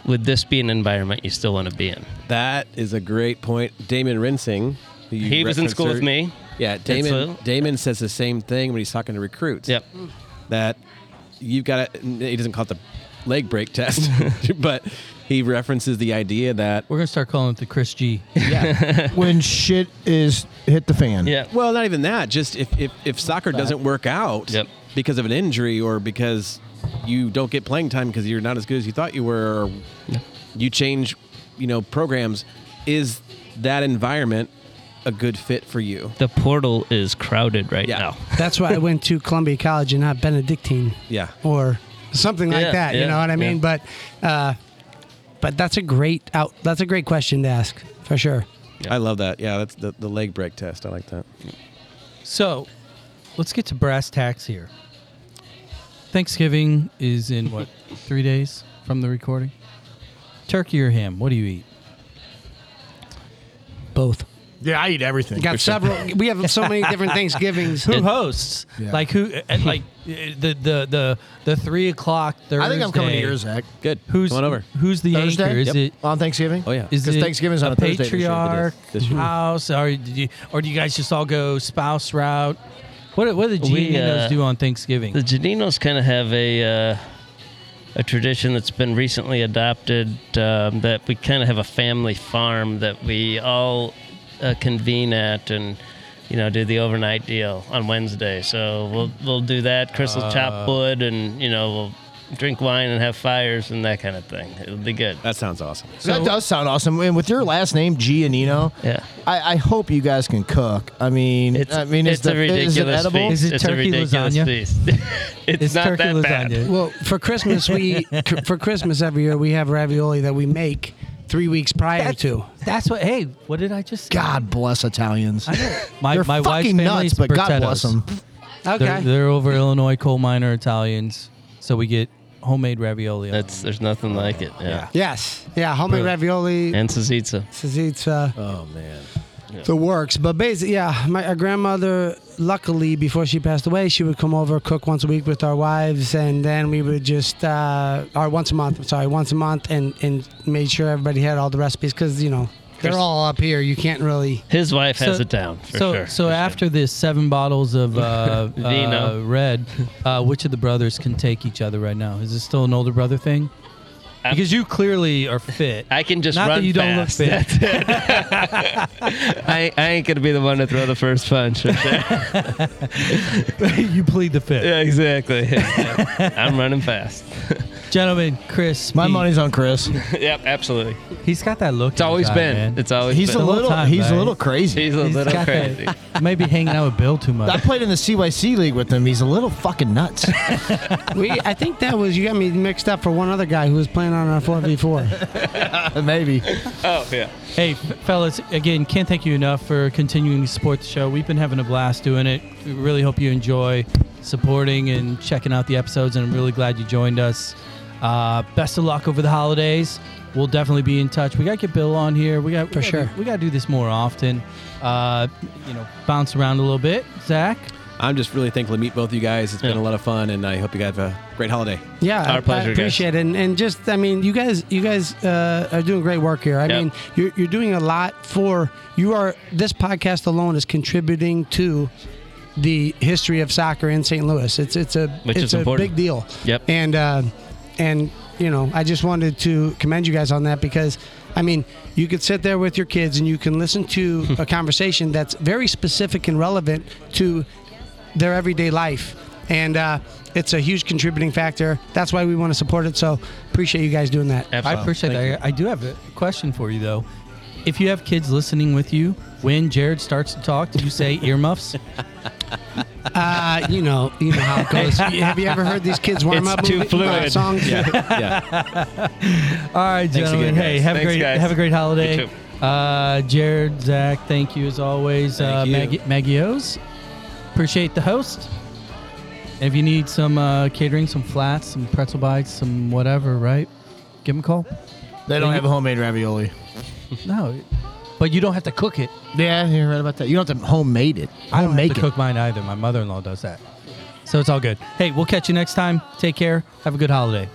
would this be an environment you still want to be in? That is a great point. Damon Rensing. who He was in school with me. Yeah, Damon. so- Damon says the same thing when he's talking to recruits. Yep. That you've got to. He doesn't call it the leg break test, but he references the idea that We're gonna start calling it the Chris G. yeah. when shit is hit the fan. Yeah. Well, not even that. Just if if, if soccer doesn't work out Yep. because of an injury or because you don't get playing time because you're not as good as you thought you were, or you change, you know, programs, is that environment a good fit for you? The portal is crowded right Yeah. now. That's why I went to Columbia College and not Benedictine Yeah. or something like Yeah, that. You know what I mean? yeah. But uh, but that's a great out. That's a great question to ask for sure. Yeah. I love that. Yeah, that's the, the leg break test. I like that. So, let's get to brass tacks here. Thanksgiving is in what three days from the recording. Turkey or ham? What do you eat? Both. Yeah, I eat everything. Got several. we have so many different Thanksgivings. Who hosts? Yeah. Like who? And like uh, the the the the three o'clock Thursday. I think I'm coming to yours, Zach. Good. Who's Come on over? Who's the Thursday? anchor? Is Yep. it On Thanksgiving? Oh yeah. is 'Cause it Thanksgiving's on a a Thursday this year. patriarch It is. This year. house, or do you, or do you guys just all go spouse route? What what do the We, uh, do on Thanksgiving? The Gianinos kind of have a uh, a tradition that's been recently adopted um, that we kind of have a family farm that we all uh, convene at and you know do the overnight deal on Wednesday. So we'll we'll do that. Chris will Uh. chop wood and you know we'll drink wine and have fires and that kind of thing. It'll be good. That sounds awesome. that does sound awesome. And with your last name, Gianino, Yeah. I, I hope you guys can cook. I mean, It's, I mean, it's is, the, a ridiculous is it edible? feast. Is it it's turkey ridiculous lasagna? feast. it's, It's not turkey that bad. lasagna. Well, for Christmas we for Christmas every year we have ravioli that we make three weeks prior That's- to. That's what. Hey, what did I just? say? God bless Italians. my They're my wife's fucking family's nuts, but God bless them. Okay. They're, they're over Illinois coal miner Italians, so we get homemade ravioli. on That's there's nothing like it. Yeah. yes. Yeah. Homemade ravioli. And Sazitza. Sazitza. Oh man. the works. But basically, yeah, my our grandmother, luckily, before she passed away, she would come over, cook once a week with our wives, and then we would just, uh, or once a month, sorry, once a month, and, and made sure everybody had all the recipes because, you know, they're all up here. You can't really. His wife has So- it down for so sure. so for sure. after this seven bottles of uh, Vino. uh, red, uh, which of the brothers can take each other right now? Is this still an older brother thing? I'm- Because you clearly are fit. I can just Not run that you don't look fit. I, I ain't gonna be the one to throw the first punch. you plead the fifth. yeah, exactly. I'm running fast. Gentlemen, Chris. My Pete, money's on Chris. yep, absolutely. He's got that look. It's always been. It's always He's a been. whole little. time, he's right? a little crazy. He's a He's little got crazy. that- maybe hanging out with Bill too much. I played in the CYC league with him. He's a little fucking nuts. We, I think that was, you got me mixed up for one other guy who was playing on our 4v4. Maybe. Oh yeah. Hey, f- fellas, again, can't thank you enough for continuing to support the show. We've been having a blast doing it. We really hope you enjoy supporting and checking out the episodes, and I'm really glad you joined us. Uh, best of luck over the holidays. We'll definitely be in touch. We got to get Bill on here. We got For we gotta- sure. We got to do this more often. Uh, you know, bounce around a little bit. Zach, I'm just really thankful to meet both of you guys. It's been a lot of fun, and I hope you guys have a great holiday. Yeah, Our I- pleasure, I guys. appreciate it, and, and just I mean, you guys, you guys uh, are doing great work here. I Yep. mean, you're you're doing a lot for you are this podcast alone is contributing to the history of soccer in St. Louis. It's it's a Which it's is a important. big deal. Yep. And uh, and you know, I just wanted to commend you guys on that because. I mean, you could sit there with your kids and you can listen to a conversation that's very specific and relevant to their everyday life. And uh, it's a huge contributing factor. That's why we want to support it. So appreciate you guys doing that. I Absolutely. appreciate that. I I do have a question for you though. If you have kids listening with you, when Jared starts to talk, do you say earmuffs? Uh, you know, you know how it goes. Have you ever heard these kids warm It's up too movie- uh, fluid. songs? yeah. All right, gentlemen. again, hey, guys. have a great guys. have a great holiday. You too. Uh, Jared, Zach, thank you as always. Thank uh, you. Maggie, Maggie O's. Appreciate the host. And if you need some uh, catering, some flats, some pretzel bites, some whatever, right? Give them a call. They don't have a homemade ravioli. No, but you don't have to cook it. Yeah, you're right about that. You don't have to homemade it. I don't make have to it. cook mine either. My mother-in-law does that. So it's all good. Hey, we'll catch you next time. Take care. Have a good holiday.